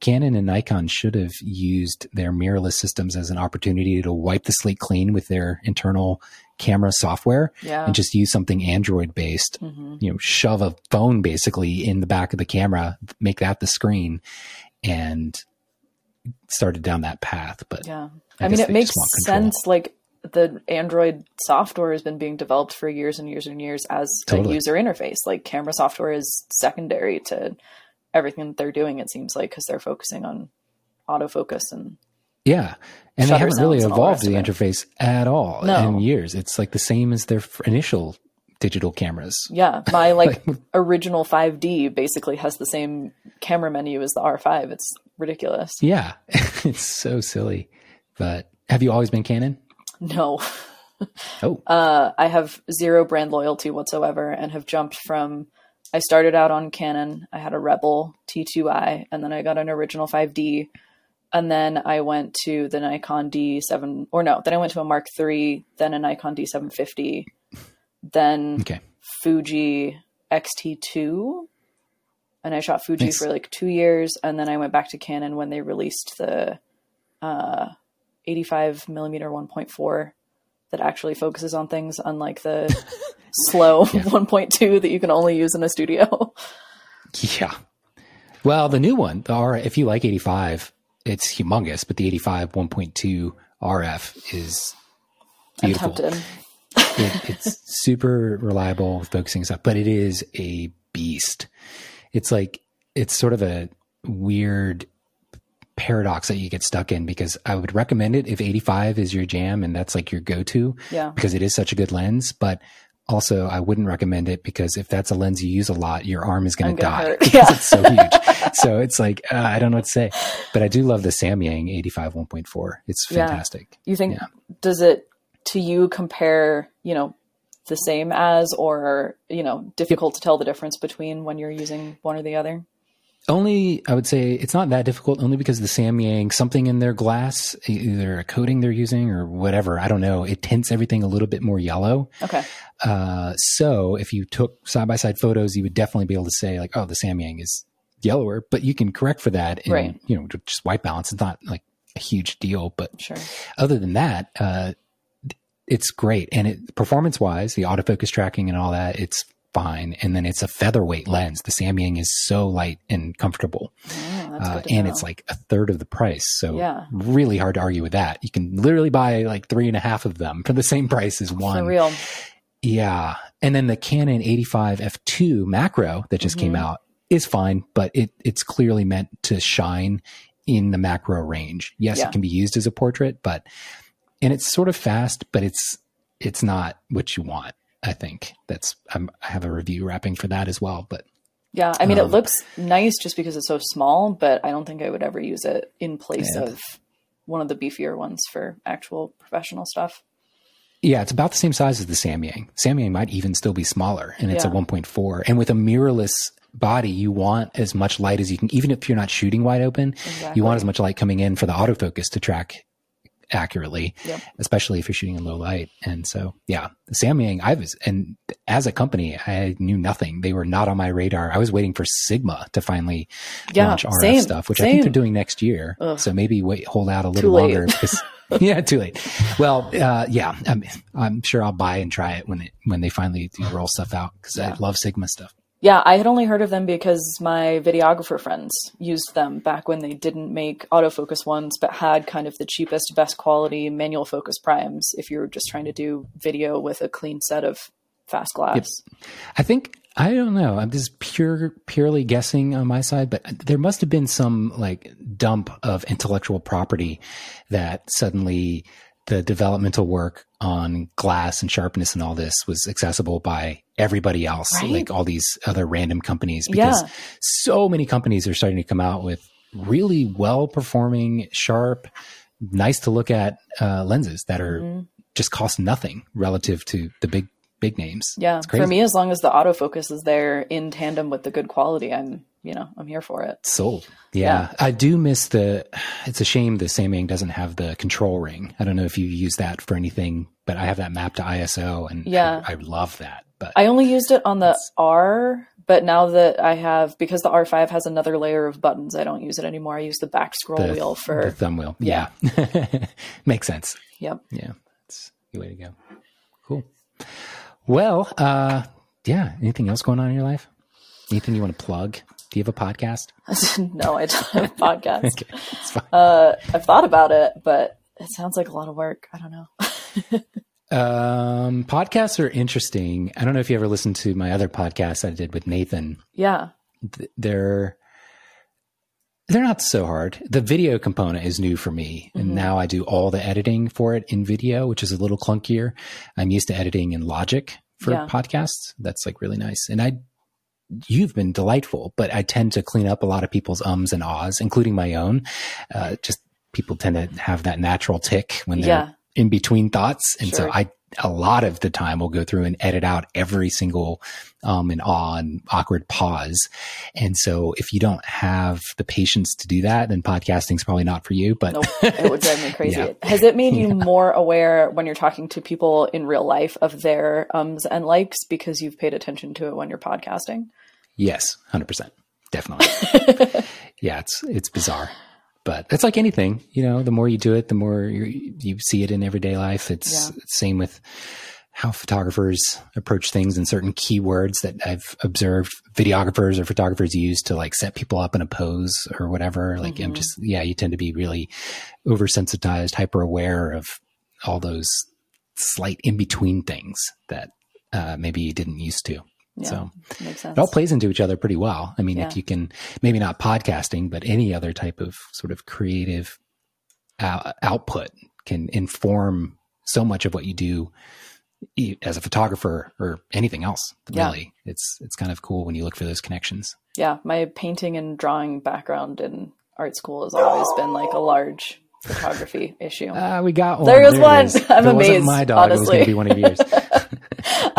Canon and Nikon should have used their mirrorless systems as an opportunity to wipe the slate clean with their internal camera software yeah and just use something Android based. hmm You know, shove a phone basically in the back of the camera, make that the screen, and started down that path. But yeah I i, mean it makes just want control. sense like the android software has been being developed for years and years and years as Totally. a user interface like camera software is secondary to everything that they're doing it seems like because they're focusing on autofocus and Yeah. And they haven't really all the evolved the interface at all No. in years. It's like the same as their initial digital cameras. yeah my <laughs> like original 5d basically has the same camera menu as the r5 it's ridiculous Yeah. <laughs> it's so silly. But have you always been Canon? no <laughs> Oh, uh, I have zero brand loyalty whatsoever and have jumped from. I started out on Canon. I had a Rebel T2i, and then I got an original 5D, and then I went to the Nikon D7, or no, then I went to a Mark III, then a Nikon D750, then okay. Fuji X-T2, and I shot Fuji Nice. for like two years, and then I went back to Canon when they released the uh, 85 millimeter 1.4 that actually focuses on things, unlike the <laughs> slow <laughs> 1.2 that you can only use in a studio. Yeah. Well, the new one, the R, if you like 85, it's humongous, but the 85 1.2 RF is beautiful. <laughs> It, it's super reliable with focusing stuff, but it is a beast. It's like it's sort of a weird paradox that you get stuck in because I would recommend it if 85 is your jam and that's like your go-to Yeah. because it is such a good lens, but also I wouldn't recommend it because if that's a lens you use a lot, your arm is going to die because Yeah. <laughs> it's so huge. so <laughs> it's like uh, I don't know what to say, but I do love the Samyang 85 1.4. It's Yeah. fantastic. You think Yeah. does it to you compare, you know, the same as or, you know, difficult to tell the difference between when you're using one or the other? Only, I would say it's not that difficult only because the Samyang, something in their glass, either a coating they're using or whatever, I don't know, it tints everything a little bit more yellow. Okay. Uh, so if you took side by side photos, you would definitely be able to say like, oh, the Samyang is yellower, but you can correct for that in, Right. you know, just white balance. It's not like a huge deal, but Sure. other than that, uh, it's great. And it performance wise, the autofocus tracking and all that, it's fine. And then it's a featherweight lens. The Samyang is so light and comfortable. Oh, Uh, and know. it's like a third of the price. So Yeah. really hard to argue with that. You can literally buy like three and a half of them for the same price as one. for real. Yeah. And then the Canon 85 f2 macro that just came Mhm. out is fine, but it it's clearly meant to shine in the macro range. Yes, Yeah. it can be used as a portrait, but and it's sort of fast, but it's it's not what you want. I think that's I'm, I have a review wrapping for that as well. But Yeah, I mean, it Um, looks nice just because it's so small, but I don't think I would ever use it in place Yeah. of one of the beefier ones for actual professional stuff. yeah, it's about the same size as the Samyang. Samyang might even still be smaller, and it's a 1.4. And with a mirrorless body, you want as much light as you can, even if you're not shooting wide open. Exactly. you want as much light coming in for the autofocus to track accurately, Yep. especially if you're shooting in low light. And so, yeah, the Samyang, I was, and as a company, I knew nothing. They were not on my radar. I was waiting for Sigma to finally Yeah, launch RF same, stuff, which I think they're doing next year. Ugh. So maybe wait, hold out a little longer. <laughs> because- yeah, too late. Well, uh, yeah, I'm, I'm sure I'll buy and try it when it, when they finally do roll stuff out because Yeah. I love Sigma stuff. Yeah, I had only heard of them because my videographer friends used them back when they didn't make autofocus ones, but had kind of the cheapest, best quality manual focus primes if you were just trying to do video with a clean set of fast glass. I think I don't know. I'm just pure purely guessing on my side, but there must have been some like dump of intellectual property that suddenly the developmental work on glass and sharpness and all this was accessible by everybody else, Right. like all these other random companies, because Yeah. so many companies are starting to come out with really well performing, sharp, nice to look at uh, lenses that are Mhm. just cost nothing relative to the big big names. Yeah, for me, as long as the autofocus is there in tandem with the good quality, I'm you know I'm here for it. Sold. Yeah. I do miss the. It's a shame the Samyang doesn't have the control ring. I don't know if you use that for anything, but I have that mapped to ISO, and Yeah. I, I love that. But I only used it on the R, but now that I have because the R5 has another layer of buttons, I don't use it anymore. I use the back scroll the, wheel for the thumb wheel, yeah, <laughs> makes sense. yep. Yeah, it's the way to go. Cool. Well, uh, yeah. Anything else going on in your life? Anything you want to plug? Do you have a podcast? <laughs> no, I don't have a podcast. <laughs> Okay, it's fine. Uh, I've thought about it, but it sounds like a lot of work. I don't know. <laughs> Um, podcasts are interesting. I don't know if you ever listened to my other podcast I did with Nathan. Yeah, th- they're they're not so hard. The video component is new for me, and Mhm. now I do all the editing for it in video, which is a little clunkier. I'm used to editing in Logic for Yeah. podcasts. That's like really nice, and I. You've been delightful, but I tend to clean up a lot of people's ums and ahs, including my own. Uh, just people tend to have that natural tick when they're yeah, in between thoughts. And so I, a lot of the time will go through and edit out every single, um, and awe and awkward pause. And so if you don't have the patience to do that, then podcasting's probably not for you, but nope, it would drive me <laughs> crazy. Yeah. Has it made <laughs> you more aware when you're talking to people in real life of their ums and likes because you've paid attention to it when you're podcasting? Yes, hundred percent. Definitely. <laughs> yeah. It's, it's bizarre, but it's like anything, you know, the more you do it, the more you, you see it in everyday life. It's Yeah. same with, how photographers approach things and certain keywords that I've observed videographers or photographers use to like set people up in a pose or whatever. Like mm-hmm. I'm just, yeah, you tend to be really oversensitized, hyper aware of all those slight in between things that uh, maybe you didn't used to. Yeah, so it all plays into each other pretty well. I mean, yeah. if you can, maybe not podcasting, but any other type of sort of creative uh, output can inform so much of what you do as a photographer or anything else really yeah. it's it's kind of cool when you look for those connections yeah my painting and drawing background in art school has always been like a large photography <laughs> issue uh, we got one there is there one <laughs> i'm amazed my dog honestly. it was going to be one of yours <laughs>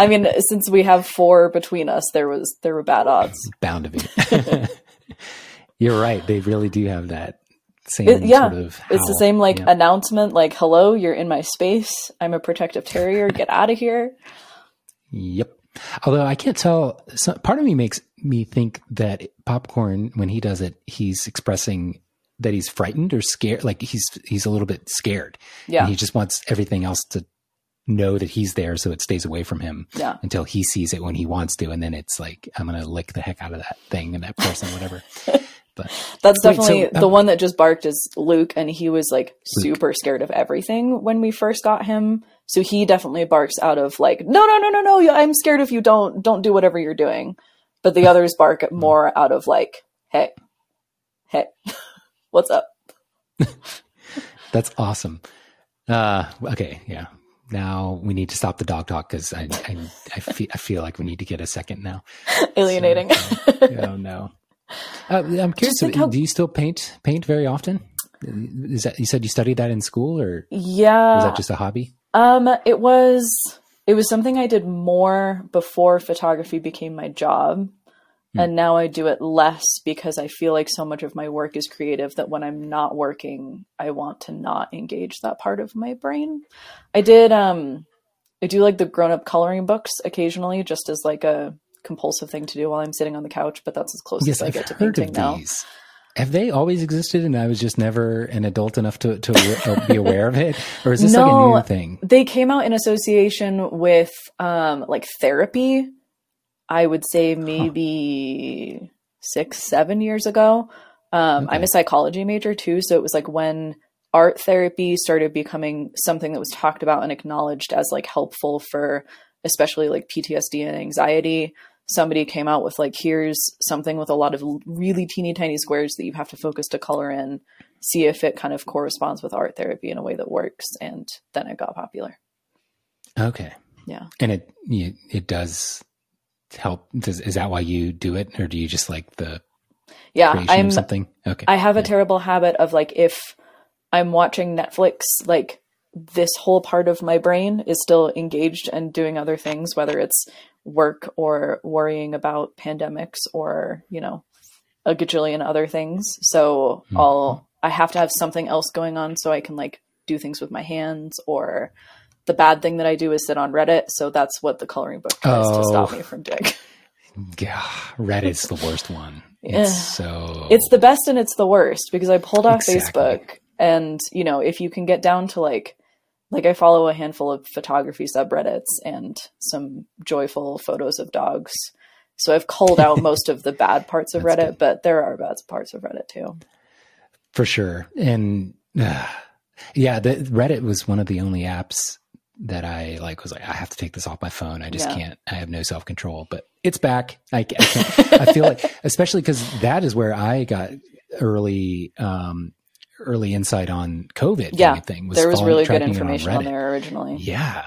i mean since we have four between us there was there were bad odds. <laughs> Bound to be. <laughs> You're right. They really do have that same it, yeah, sort of it's the same like yeah. announcement like hello you're in my space. I'm a protective terrier. Get out of here. Yep. Although i can't tell so part of me makes me think that popcorn when he does it he's expressing that he's frightened or scared like he's he's a little bit scared. Yeah. he just wants everything else to know that he's there so it stays away from him yeah. until he sees it when he wants to and then it's like i'm gonna lick the heck out of that thing and that person whatever <laughs> But that's definitely Wait, so, the one that just barked is Luke, and he was like Luke. super scared of everything when we first got him. So he definitely barks out of like, no, no, no, no, no, I'm scared if you. Don't, don't do whatever you're doing. But the others bark <laughs> more out of like, hey, hey, <laughs> what's up? that's awesome. Uh, okay, yeah. Now we need to stop the dog talk because I, I, I, feel, I feel like we need to get a second now. <laughs> Alienating. So, <laughs> oh no. Uh, I'm curious. How, do you still paint paint very often? Is that you said you studied that in school, or yeah, was that just a hobby? Um, it was. It was something I did more before photography became my job. Hmm. And now I do it less because I feel like so much of my work is creative that when I'm not working, I want to not engage that part of my brain. I did um I do like the grown up coloring books occasionally just as like a compulsive thing to do while I'm sitting on the couch, but that's as close yes, as I I've get to painting now. These. Have they always existed and I was just never an adult enough to, to be aware of it? Or is this no, like a new thing? They came out in association with um, like therapy, I would say maybe huh. six, seven years ago. Um, okay. I'm a psychology major too. So it was like when art therapy started becoming something that was talked about and acknowledged as like helpful for especially like PTSD and anxiety somebody came out with like here's something with a lot of really teeny tiny squares that you have to focus to color in see if it kind of corresponds with art therapy in a way that works and then it got popular okay yeah and it it does help does is that why you do it or do you just like the yeah i'm something okay i have a terrible habit of like if i'm watching netflix like this whole part of my brain is still engaged and doing other things whether it's work or worrying about pandemics or, you know, a gajillion other things. So mm-hmm. I'll, I have to have something else going on so I can like do things with my hands or the bad thing that I do is sit on Reddit. So that's what the coloring book tries oh. to stop me from doing. Yeah, Reddit's the worst one. It's so it's the best and it's the worst because I pulled off exactly. Facebook and you know if you can get down to like like I follow a handful of photography subreddits and some joyful photos of dogs. So I've culled out <laughs> most of the bad parts of Reddit, good. but there are bad parts of Reddit too. For sure. And uh, yeah, the Reddit was one of the only apps that I like was like, I have to take this off my phone. I just yeah. can't, I have no self control, but it's back. I, I I feel like, <laughs> especially cause that is where I got early, um, early insight on COVID. Yeah, thing was there was really good information on, on, there originally. Yeah.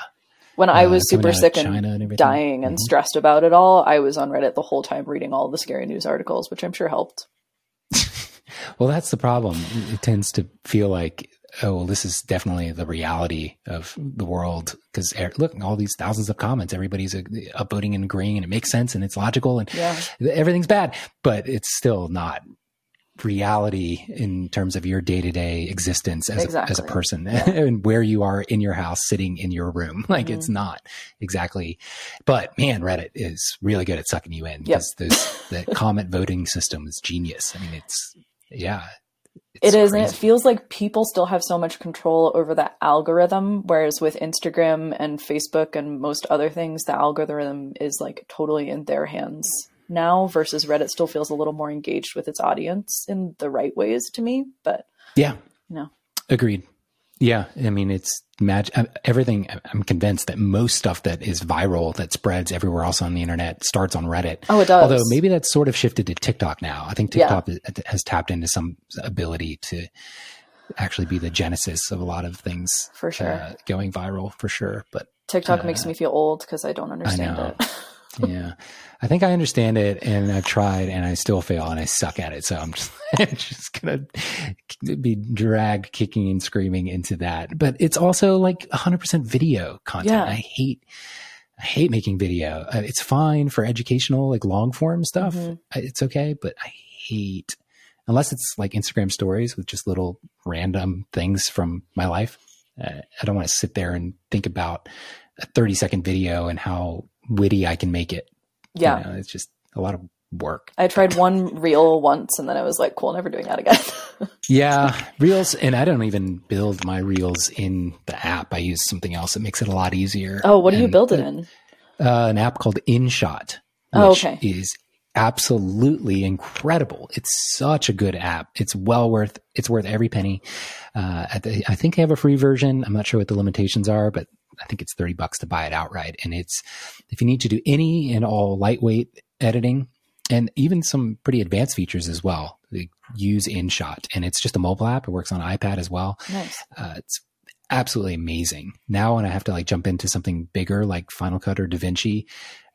When I uh, was super sick and, and dying and mm-hmm. stressed about it all, I was on Reddit the whole time reading all the scary news articles, which I'm sure helped. <laughs> well, that's the problem. It tends to feel like, oh, well, this is definitely the reality of the world. Because look, all these thousands of comments, everybody's uh, upvoting and agreeing, and it makes sense and it's logical, and yeah. everything's bad, but it's still not reality in terms of your day to day existence as, exactly. a, as a person yeah. <laughs> and where you are in your house sitting in your room. <laughs> Like mm-hmm. it's not exactly, but man, Reddit is really good at sucking you in because yep. the comment voting system is genius. I mean, it's, yeah, It is, and it feels like people still have so much control over the algorithm, whereas with Instagram and Facebook and most other things, the algorithm is like totally in their hands now versus Reddit still feels a little more engaged with its audience in the right ways to me. But yeah, no, agreed. Yeah, I mean it's magic. Everything. I'm convinced that most stuff that is viral that spreads everywhere else on the internet starts on Reddit. Oh, it does. Although maybe that's sort of shifted to TikTok now. I think TikTok yeah. has tapped into some ability to actually be the genesis of a lot of things for sure uh, going viral for sure. But TikTok uh, makes me feel old because I don't understand I it. <laughs> yeah. I think I understand it and I've tried and I still fail and I suck at it. So I'm just, <laughs> just going to be dragged kicking and screaming into that. But it's also like 100% video content. Yeah. I hate, I hate making video. Uh, it's fine for educational, like long form stuff. Mm-hmm. It's okay, but I hate, unless it's like Instagram stories with just little random things from my life. Uh, I don't want to sit there and think about a 30 second video and how witty I can make it. Yeah. You know, it's just a lot of work. I tried one reel once and then I was like, cool, never doing that again. <laughs> yeah. Reels. And I don't even build my reels in the app. I use something else that makes it a lot easier. Oh, what do and, you build it in? Uh, an app called InShot. Oh, okay. Is absolutely incredible. It's such a good app. It's well worth, it's worth every penny. Uh, the, I think they have a free version. I'm not sure what the limitations are, but I think it's 30 bucks to buy it outright. And it's, if you need to do any and all lightweight editing and even some pretty advanced features as well, they use InShot and it's just a mobile app. It works on iPad as well. Nice. Uh, it's absolutely amazing. Now, when I have to like jump into something bigger like Final Cut or DaVinci,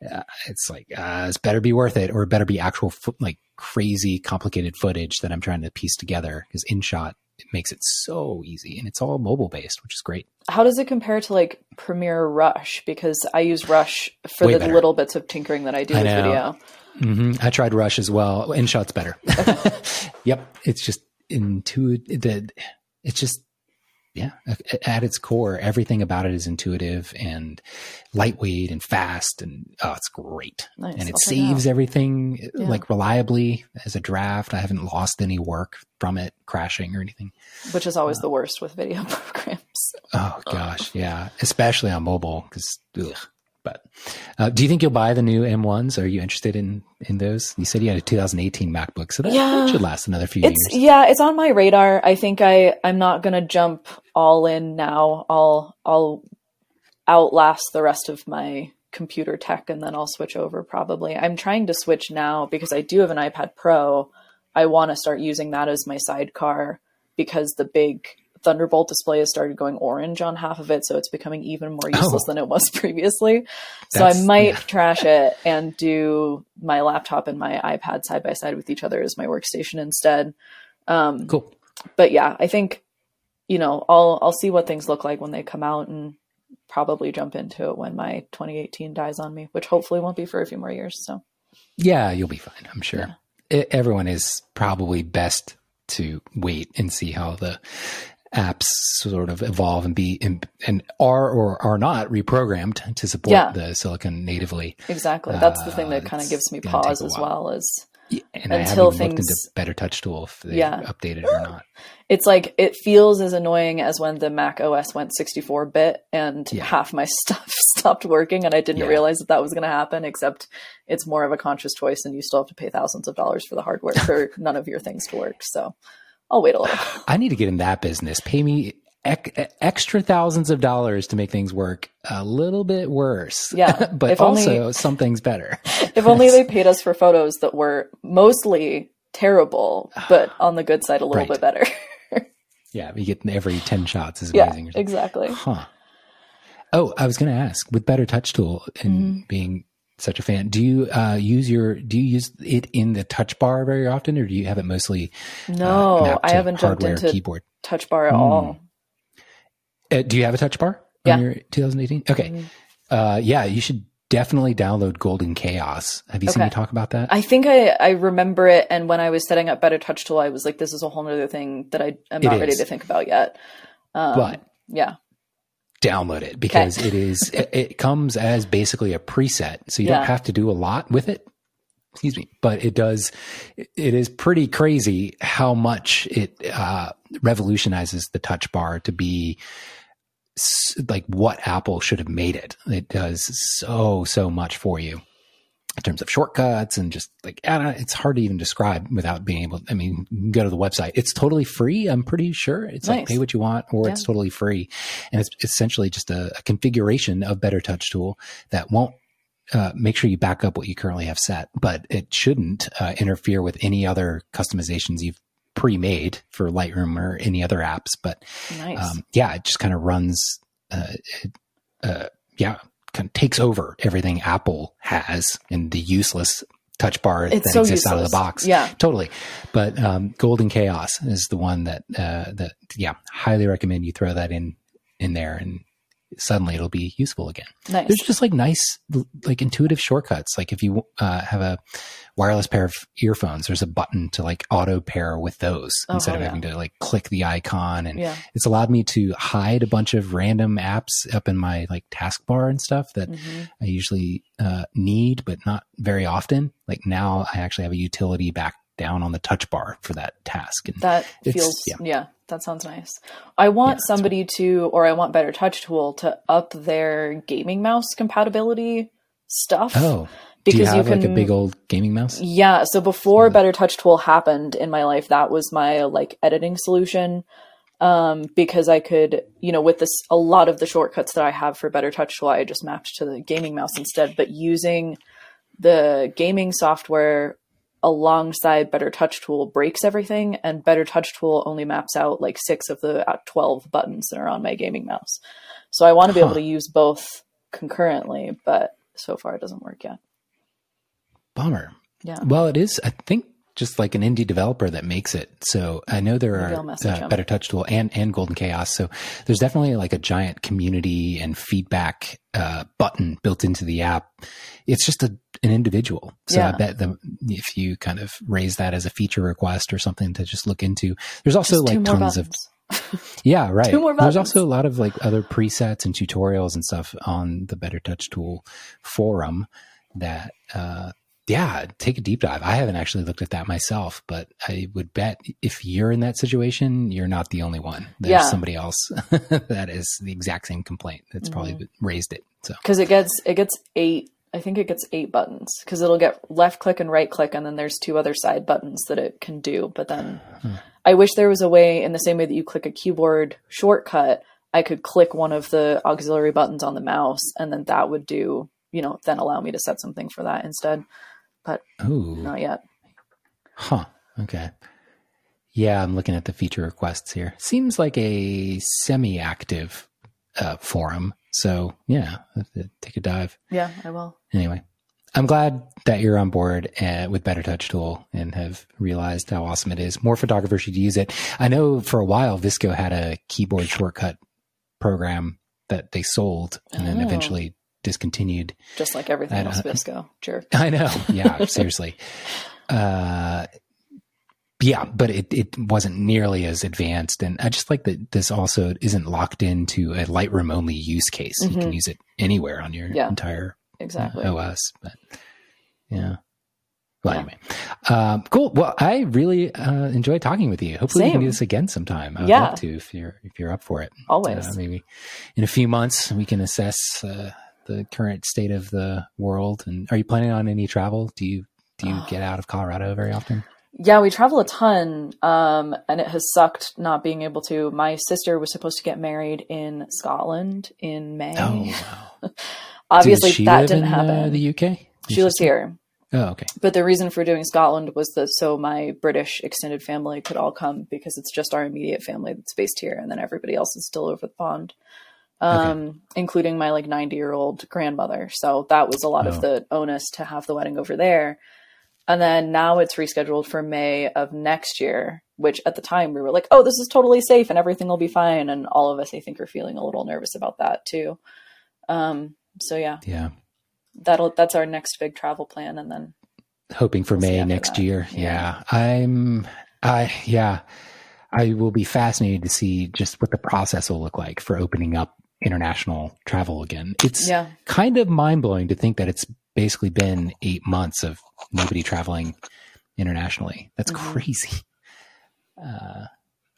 uh, it's like, uh, it's better be worth it or it better be actual, fo- like crazy complicated footage that I'm trying to piece together because InShot it makes it so easy and it's all mobile based, which is great. How does it compare to like Premiere Rush? Because I use Rush for Way the better. little bits of tinkering that I do I with know. video. Mm-hmm. I tried Rush as well. InShot's better. Okay. <laughs> yep. It's just intuitive. It's just yeah, at its core, everything about it is intuitive and lightweight and fast, and oh, it's great. Nice. And it I'll saves it everything yeah. like reliably as a draft. I haven't lost any work from it crashing or anything. Which is always uh, the worst with video <laughs> programs. Oh gosh, yeah, especially on mobile because but uh, do you think you'll buy the new M1s? Are you interested in in those? You said you had a 2018 MacBook, so that, yeah, should last another few years. Yeah, it's on my radar. I think I I'm not gonna jump all in now. I'll I'll outlast the rest of my computer tech and then I'll switch over probably. I'm trying to switch now because I do have an iPad Pro. I want to start using that as my sidecar because the big Thunderbolt display has started going orange on half of it, so it's becoming even more useless oh. than it was <laughs> previously. So I might yeah. <laughs> trash it and do my laptop and my iPad side by side with each other as my workstation instead. Um, cool. But yeah, I think you know I'll I'll see what things look like when they come out and probably jump into it when my 2018 dies on me, which hopefully won't be for a few more years. So yeah, you'll be fine. I'm sure. Yeah. It, everyone is probably best to wait and see how the apps sort of evolve and be and, and are or are not reprogrammed to support yeah. the silicon natively. Exactly. That's the thing that uh, kind of gives me pause as well is yeah, and until things Better Touch Tool if they yeah. updated or not. <laughs> It's like it feels as annoying as when the Mac OS went 64 bit and yeah. half my <laughs> stuff stopped working and I didn't realize that that was going to happen except it's more of a conscious choice and you still have to pay thousands of dollars for the hardware for <laughs> none of your things to work. So I'll wait a little. <sighs> I need to get in that business. Pay me ec- extra thousands of dollars to make things work a little bit worse. Yeah. <laughs> but if also only, some things better. <laughs> if only they <laughs> paid us for photos that were mostly terrible, but <sighs> on the good side, a little right. bit better. yeah. You get every 10 shots is amazing. Yeah, exactly. Huh. Oh, I was going to ask with Better Touch Tool and mm-hmm. being such a fan. Do you uh, use your do you use it in the touch bar very often, or do you have it mostly? Uh, no, uh, I haven't jumped into keyboard touch bar at mm. all. Uh, do you have a touch bar yeah. on your 2018? Okay. Uh, yeah, you should definitely download Golden Chaos. Have you okay. seen me talk about that? I think I, I remember it, and when I was setting up Better Touch Tool, I was like, "This is a whole other thing that I am not ready to think about yet." Um, but yeah, download it because okay. it is it, it, comes as basically a preset, so you yeah. don't have to do a lot with it. excuse me, but it does, it is pretty crazy how much it uh, revolutionizes the touch bar to be like what Apple should have made it. It does so, so much for you in terms of shortcuts and just like, I don't it's hard to even describe without being able, I mean, go to the website. It's totally free. I'm pretty sure it's nice. like pay what you want or yeah. it's totally free. And it's essentially just a, a configuration of Better Touch Tool that won't uh, make sure you back up what you currently have set, but it shouldn't uh, interfere with any other customizations you've pre-made for Lightroom or any other apps. But nice. um, yeah, it just kind of runs. Uh, uh, yeah, kind of takes over everything Apple has in the useless touch bar it's that so exists useless. out of the box. Yeah, totally. But um, Golden Chaos is the one that uh, that yeah, highly recommend you throw that in in there and suddenly it'll be useful again. Nice. There's just like nice, like intuitive shortcuts. Like if you uh, have a wireless pair of earphones, there's a button to like auto pair with those oh, instead of yeah. having to like click the icon. And yeah. it's allowed me to hide a bunch of random apps up in my like taskbar and stuff that mm-hmm. I usually uh, need, but not very often. Like now I actually have a utility back down on the touch bar for that task. And that feels, yeah. yeah. that sounds nice. I want yeah, somebody to, or I want Better Touch Tool to up their gaming mouse compatibility stuff. Oh, because you, have, you can like a big old gaming mouse. Yeah. So before yeah. Better Touch Tool happened in my life, that was my like editing solution. Um, because I could, you know, with this, a lot of the shortcuts that I have for Better Touch Tool, I just mapped to the gaming mouse instead. But using the gaming software alongside Better Touch Tool breaks everything, and Better Touch Tool only maps out like six of the uh, 12 buttons that are on my gaming mouse. So I want to be huh. able to use both concurrently, but so far it doesn't work yet. Bummer. Yeah. Well, it is, I think, just like an indie developer that makes it. So I know there Maybe are uh, Better Touch Tool and, and Golden Chaos. So there's definitely like a giant community and feedback uh, button built into the app. It's just a, an individual. So yeah. I bet the, if you kind of raise that as a feature request or something to just look into, there's also just like tons of. <laughs> yeah, right. There's also a lot of like other presets and tutorials and stuff on the Better Touch Tool forum that uh, yeah, take a deep dive. I haven't actually looked at that myself, but I would bet if you're in that situation, you're not the only one. There's yeah. somebody else <laughs> that is the exact same complaint that's mm-hmm. probably raised it. So because it gets it gets eight, I think it gets eight buttons because it'll get left click and right click, and then there's two other side buttons that it can do. But then hmm. I wish there was a way, in the same way that you click a keyboard shortcut, I could click one of the auxiliary buttons on the mouse, and then that would do, you know, then allow me to set something for that instead but Ooh. not yet. Huh. Okay. Yeah, I'm looking at the feature requests here. Seems like a semi-active uh, forum. So yeah, take a dive. Yeah, I will. Anyway, I'm glad that you're on board uh, with Better Touch Tool and have realized how awesome it is. More photographers should use it. I know for a while VSCO had a keyboard shortcut program that they sold and oh. then eventually discontinued. Just like everything else, VSCO. Jerk. <laughs> I know. Yeah, <laughs> seriously. Uh, yeah, but it, it wasn't nearly as advanced. And I just like that this also isn't locked into a Lightroom only use case. Mm-hmm. You can mm-hmm. use it anywhere on your yeah, entire exactly. Uh, OS. But yeah. Well, yeah. anyway, um, cool. Well, I really uh, enjoyed talking with you. Hopefully, Same. we can do this again sometime. I would yeah. love to if you're if you're up for it. Always. Uh, maybe in a few months we can assess uh, the current state of the world? And are you planning on any travel? Do you do you get out of Colorado very often? Yeah, we travel a ton, um, and it has sucked not being able to. My sister was supposed to get married in Scotland in May. Oh, wow. <laughs> Obviously, that didn't in, uh, happen. Uh, the UK. She lives here. Oh, okay. But the reason for doing Scotland was that so my British extended family could all come because it's just our immediate family that's based here, and then everybody else is still over the pond um, okay. including my like 90 year old grandmother. So that was a lot oh. of the onus to have the wedding over there. And then now it's rescheduled for May of next year, which at the time we were like, oh, this is totally safe and everything will be fine. And all of us, I think, are feeling a little nervous about that too. Um, so yeah. Yeah. That'll, that's our next big travel plan. And then hoping for we'll May next that. year. Yeah. yeah. I'm, I, yeah. I will be fascinated to see just what the process will look like for opening up international travel again. It's yeah. kind of mind blowing to think that it's basically been eight months of nobody traveling internationally. That's Mhm. crazy. <laughs> Uh,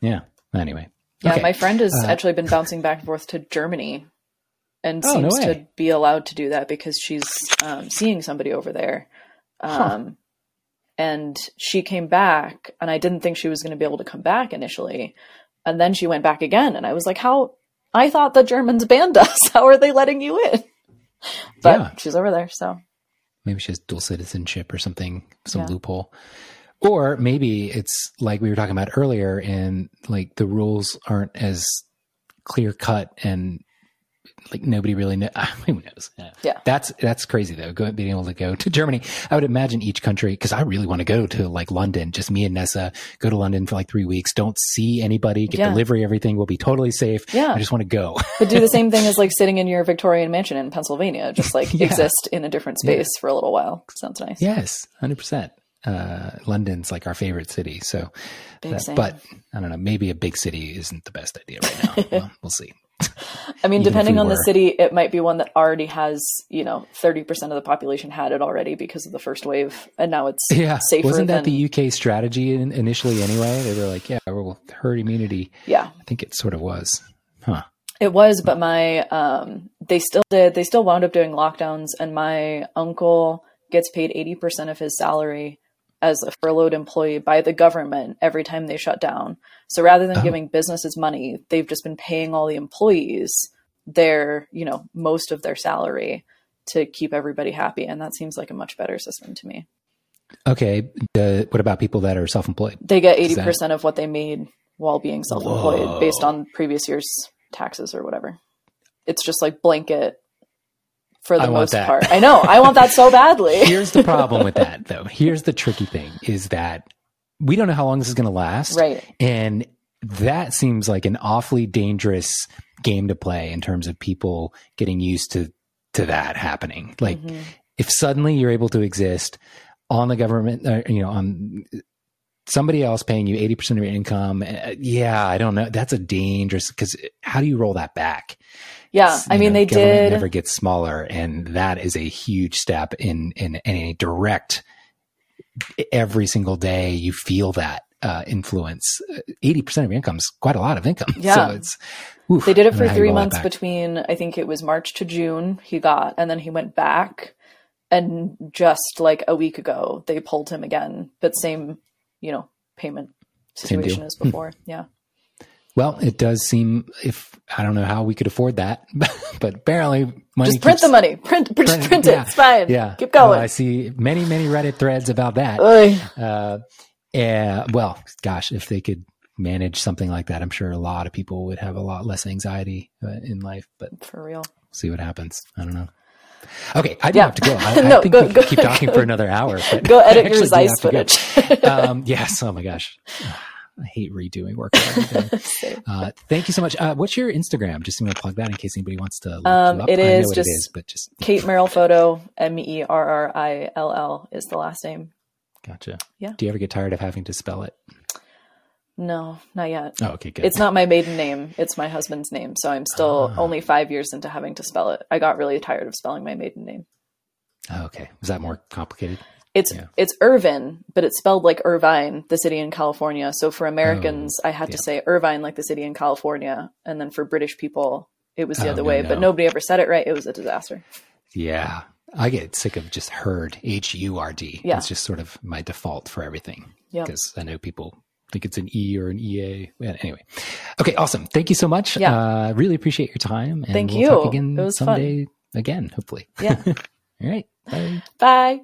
yeah. Anyway. Yeah, Okay. my friend has Uh, actually been bouncing back and forth to Germany and Oh, no seems to be allowed to do that because she's um, seeing somebody over there. Um, And she came back, and I didn't think she was going to be able to come back initially. And then she went back again, and I was like, How? I thought the Germans banned us. <laughs> How are they letting you in? But Yeah. she's over there, so maybe she has dual citizenship or something, some Yeah. loophole. Or maybe it's like we were talking about earlier, and like the rules aren't as clear cut, and like nobody really knows. <laughs> Who knows? Yeah. Yeah. that's that's crazy though. Going being able to go to Germany, I would imagine each country because I really want to go to like London. Just me and Nessa go to London for like three weeks. Don't see anybody. Get Yeah. delivery. Everything will be totally safe. Yeah. I just want to go. <laughs> but do the same thing as like sitting in your Victorian mansion in Pennsylvania, just like <laughs> Yeah. exist in a different space for a little while. Sounds nice. yes, hundred percent. Uh, London's like our favorite city. So That- but I don't know. Maybe a big city isn't the best idea right now. well, we'll see. I mean, even depending we on the city, it might be one that already has, you know, 30% of the population had it already because of the first wave. And now it's <laughs> Yeah, safer wasn't that than, the UK strategy in, initially? Anyway, they were like, "Yeah, we'll herd immunity." yeah, I think it sort of was, huh? it was. But my, um, they still did, they still wound up doing lockdowns. And my uncle gets paid 80% of his salary as a furloughed employee by the government every time they shut down. So rather than Oh. giving businesses money, they've just been paying all the employees their, you know, most of their salary to keep everybody happy. And that seems like a much better system to me. Okay. What about people that are self-employed? They get 80% that- of what they made while being self employed based on previous year's taxes or whatever. It's just like blanket for the I most part. I know. I want that so badly. <laughs> Here's the problem with that, <laughs> though. Here's the tricky thing: is that we don't know how long this is going to last, right. And that seems like an awfully dangerous game to play in terms of people getting used to to that happening. Like Mhm. if suddenly you're able to exist on the government, uh, you know, on somebody else paying you 80% of your income, uh, yeah, I don't know. That's a dangerous because how do you roll that back? Yeah. I mean, know, they did. never gets smaller, and that is a huge step in in, in a direct. Every single day, you feel that uh, influence. Eighty percent of your income is quite a lot of income. Yeah. so it's oof, They did it for know how you three months between, I think it was March to June, he got, and then he went back. And just like a week ago, they pulled him again, but same, you know, payment situation as before. Yeah. Well, it does seem if I don't know how we could afford that, <laughs> but apparently money Just print keeps- the money. <laughs> Print, print, print- print yeah. it. It's fine. Yeah, Keep going. I see many many Reddit threads about that. Uh, yeah, well, gosh, if they could manage something like that, I'm sure a lot of people would have a lot less anxiety uh, in life. But For real. see what happens. I don't know. Okay, I do Yeah. have to go. <laughs> I, I No, think go- we could go- keep talking for another hour. Go edit your Zeiss go. footage. um, yes. Oh my gosh, I hate redoing work. for everything. <laughs> Same. Uh, thank you so much. Uh, what's your Instagram? Just going to plug that in case anybody wants to look Um, it is what just it is, but just Kate Merrill Photo, M E R R I L L is the last name. gotcha. Yeah. Do you ever get tired of having to spell it? No, not yet. Oh, okay, good. It's not my maiden name. It's my husband's name. So I'm still Ah. only five years into having to spell it. I got really tired of spelling my maiden name. Oh, okay. Was that more complicated? It's Yeah. it's Irvin, but it's spelled like Irvine, the city in California. So for Americans, I had Oh, yeah. to say Irvine, like the city in California, and then for British people, it was the Oh, other no, way. no. But nobody ever said it right. It was a disaster. Yeah. I get sick of just Hurd, H U R D. Yeah. It's just sort of my default for everything. Because I know people think it's an E or an EA. Yeah, Anyway. Okay, awesome. Thank you so much. Yeah. Uh, really appreciate your time. And Thank we'll you. talk again It was fun. again, hopefully. Yeah. <laughs> All right. Bye. Bye.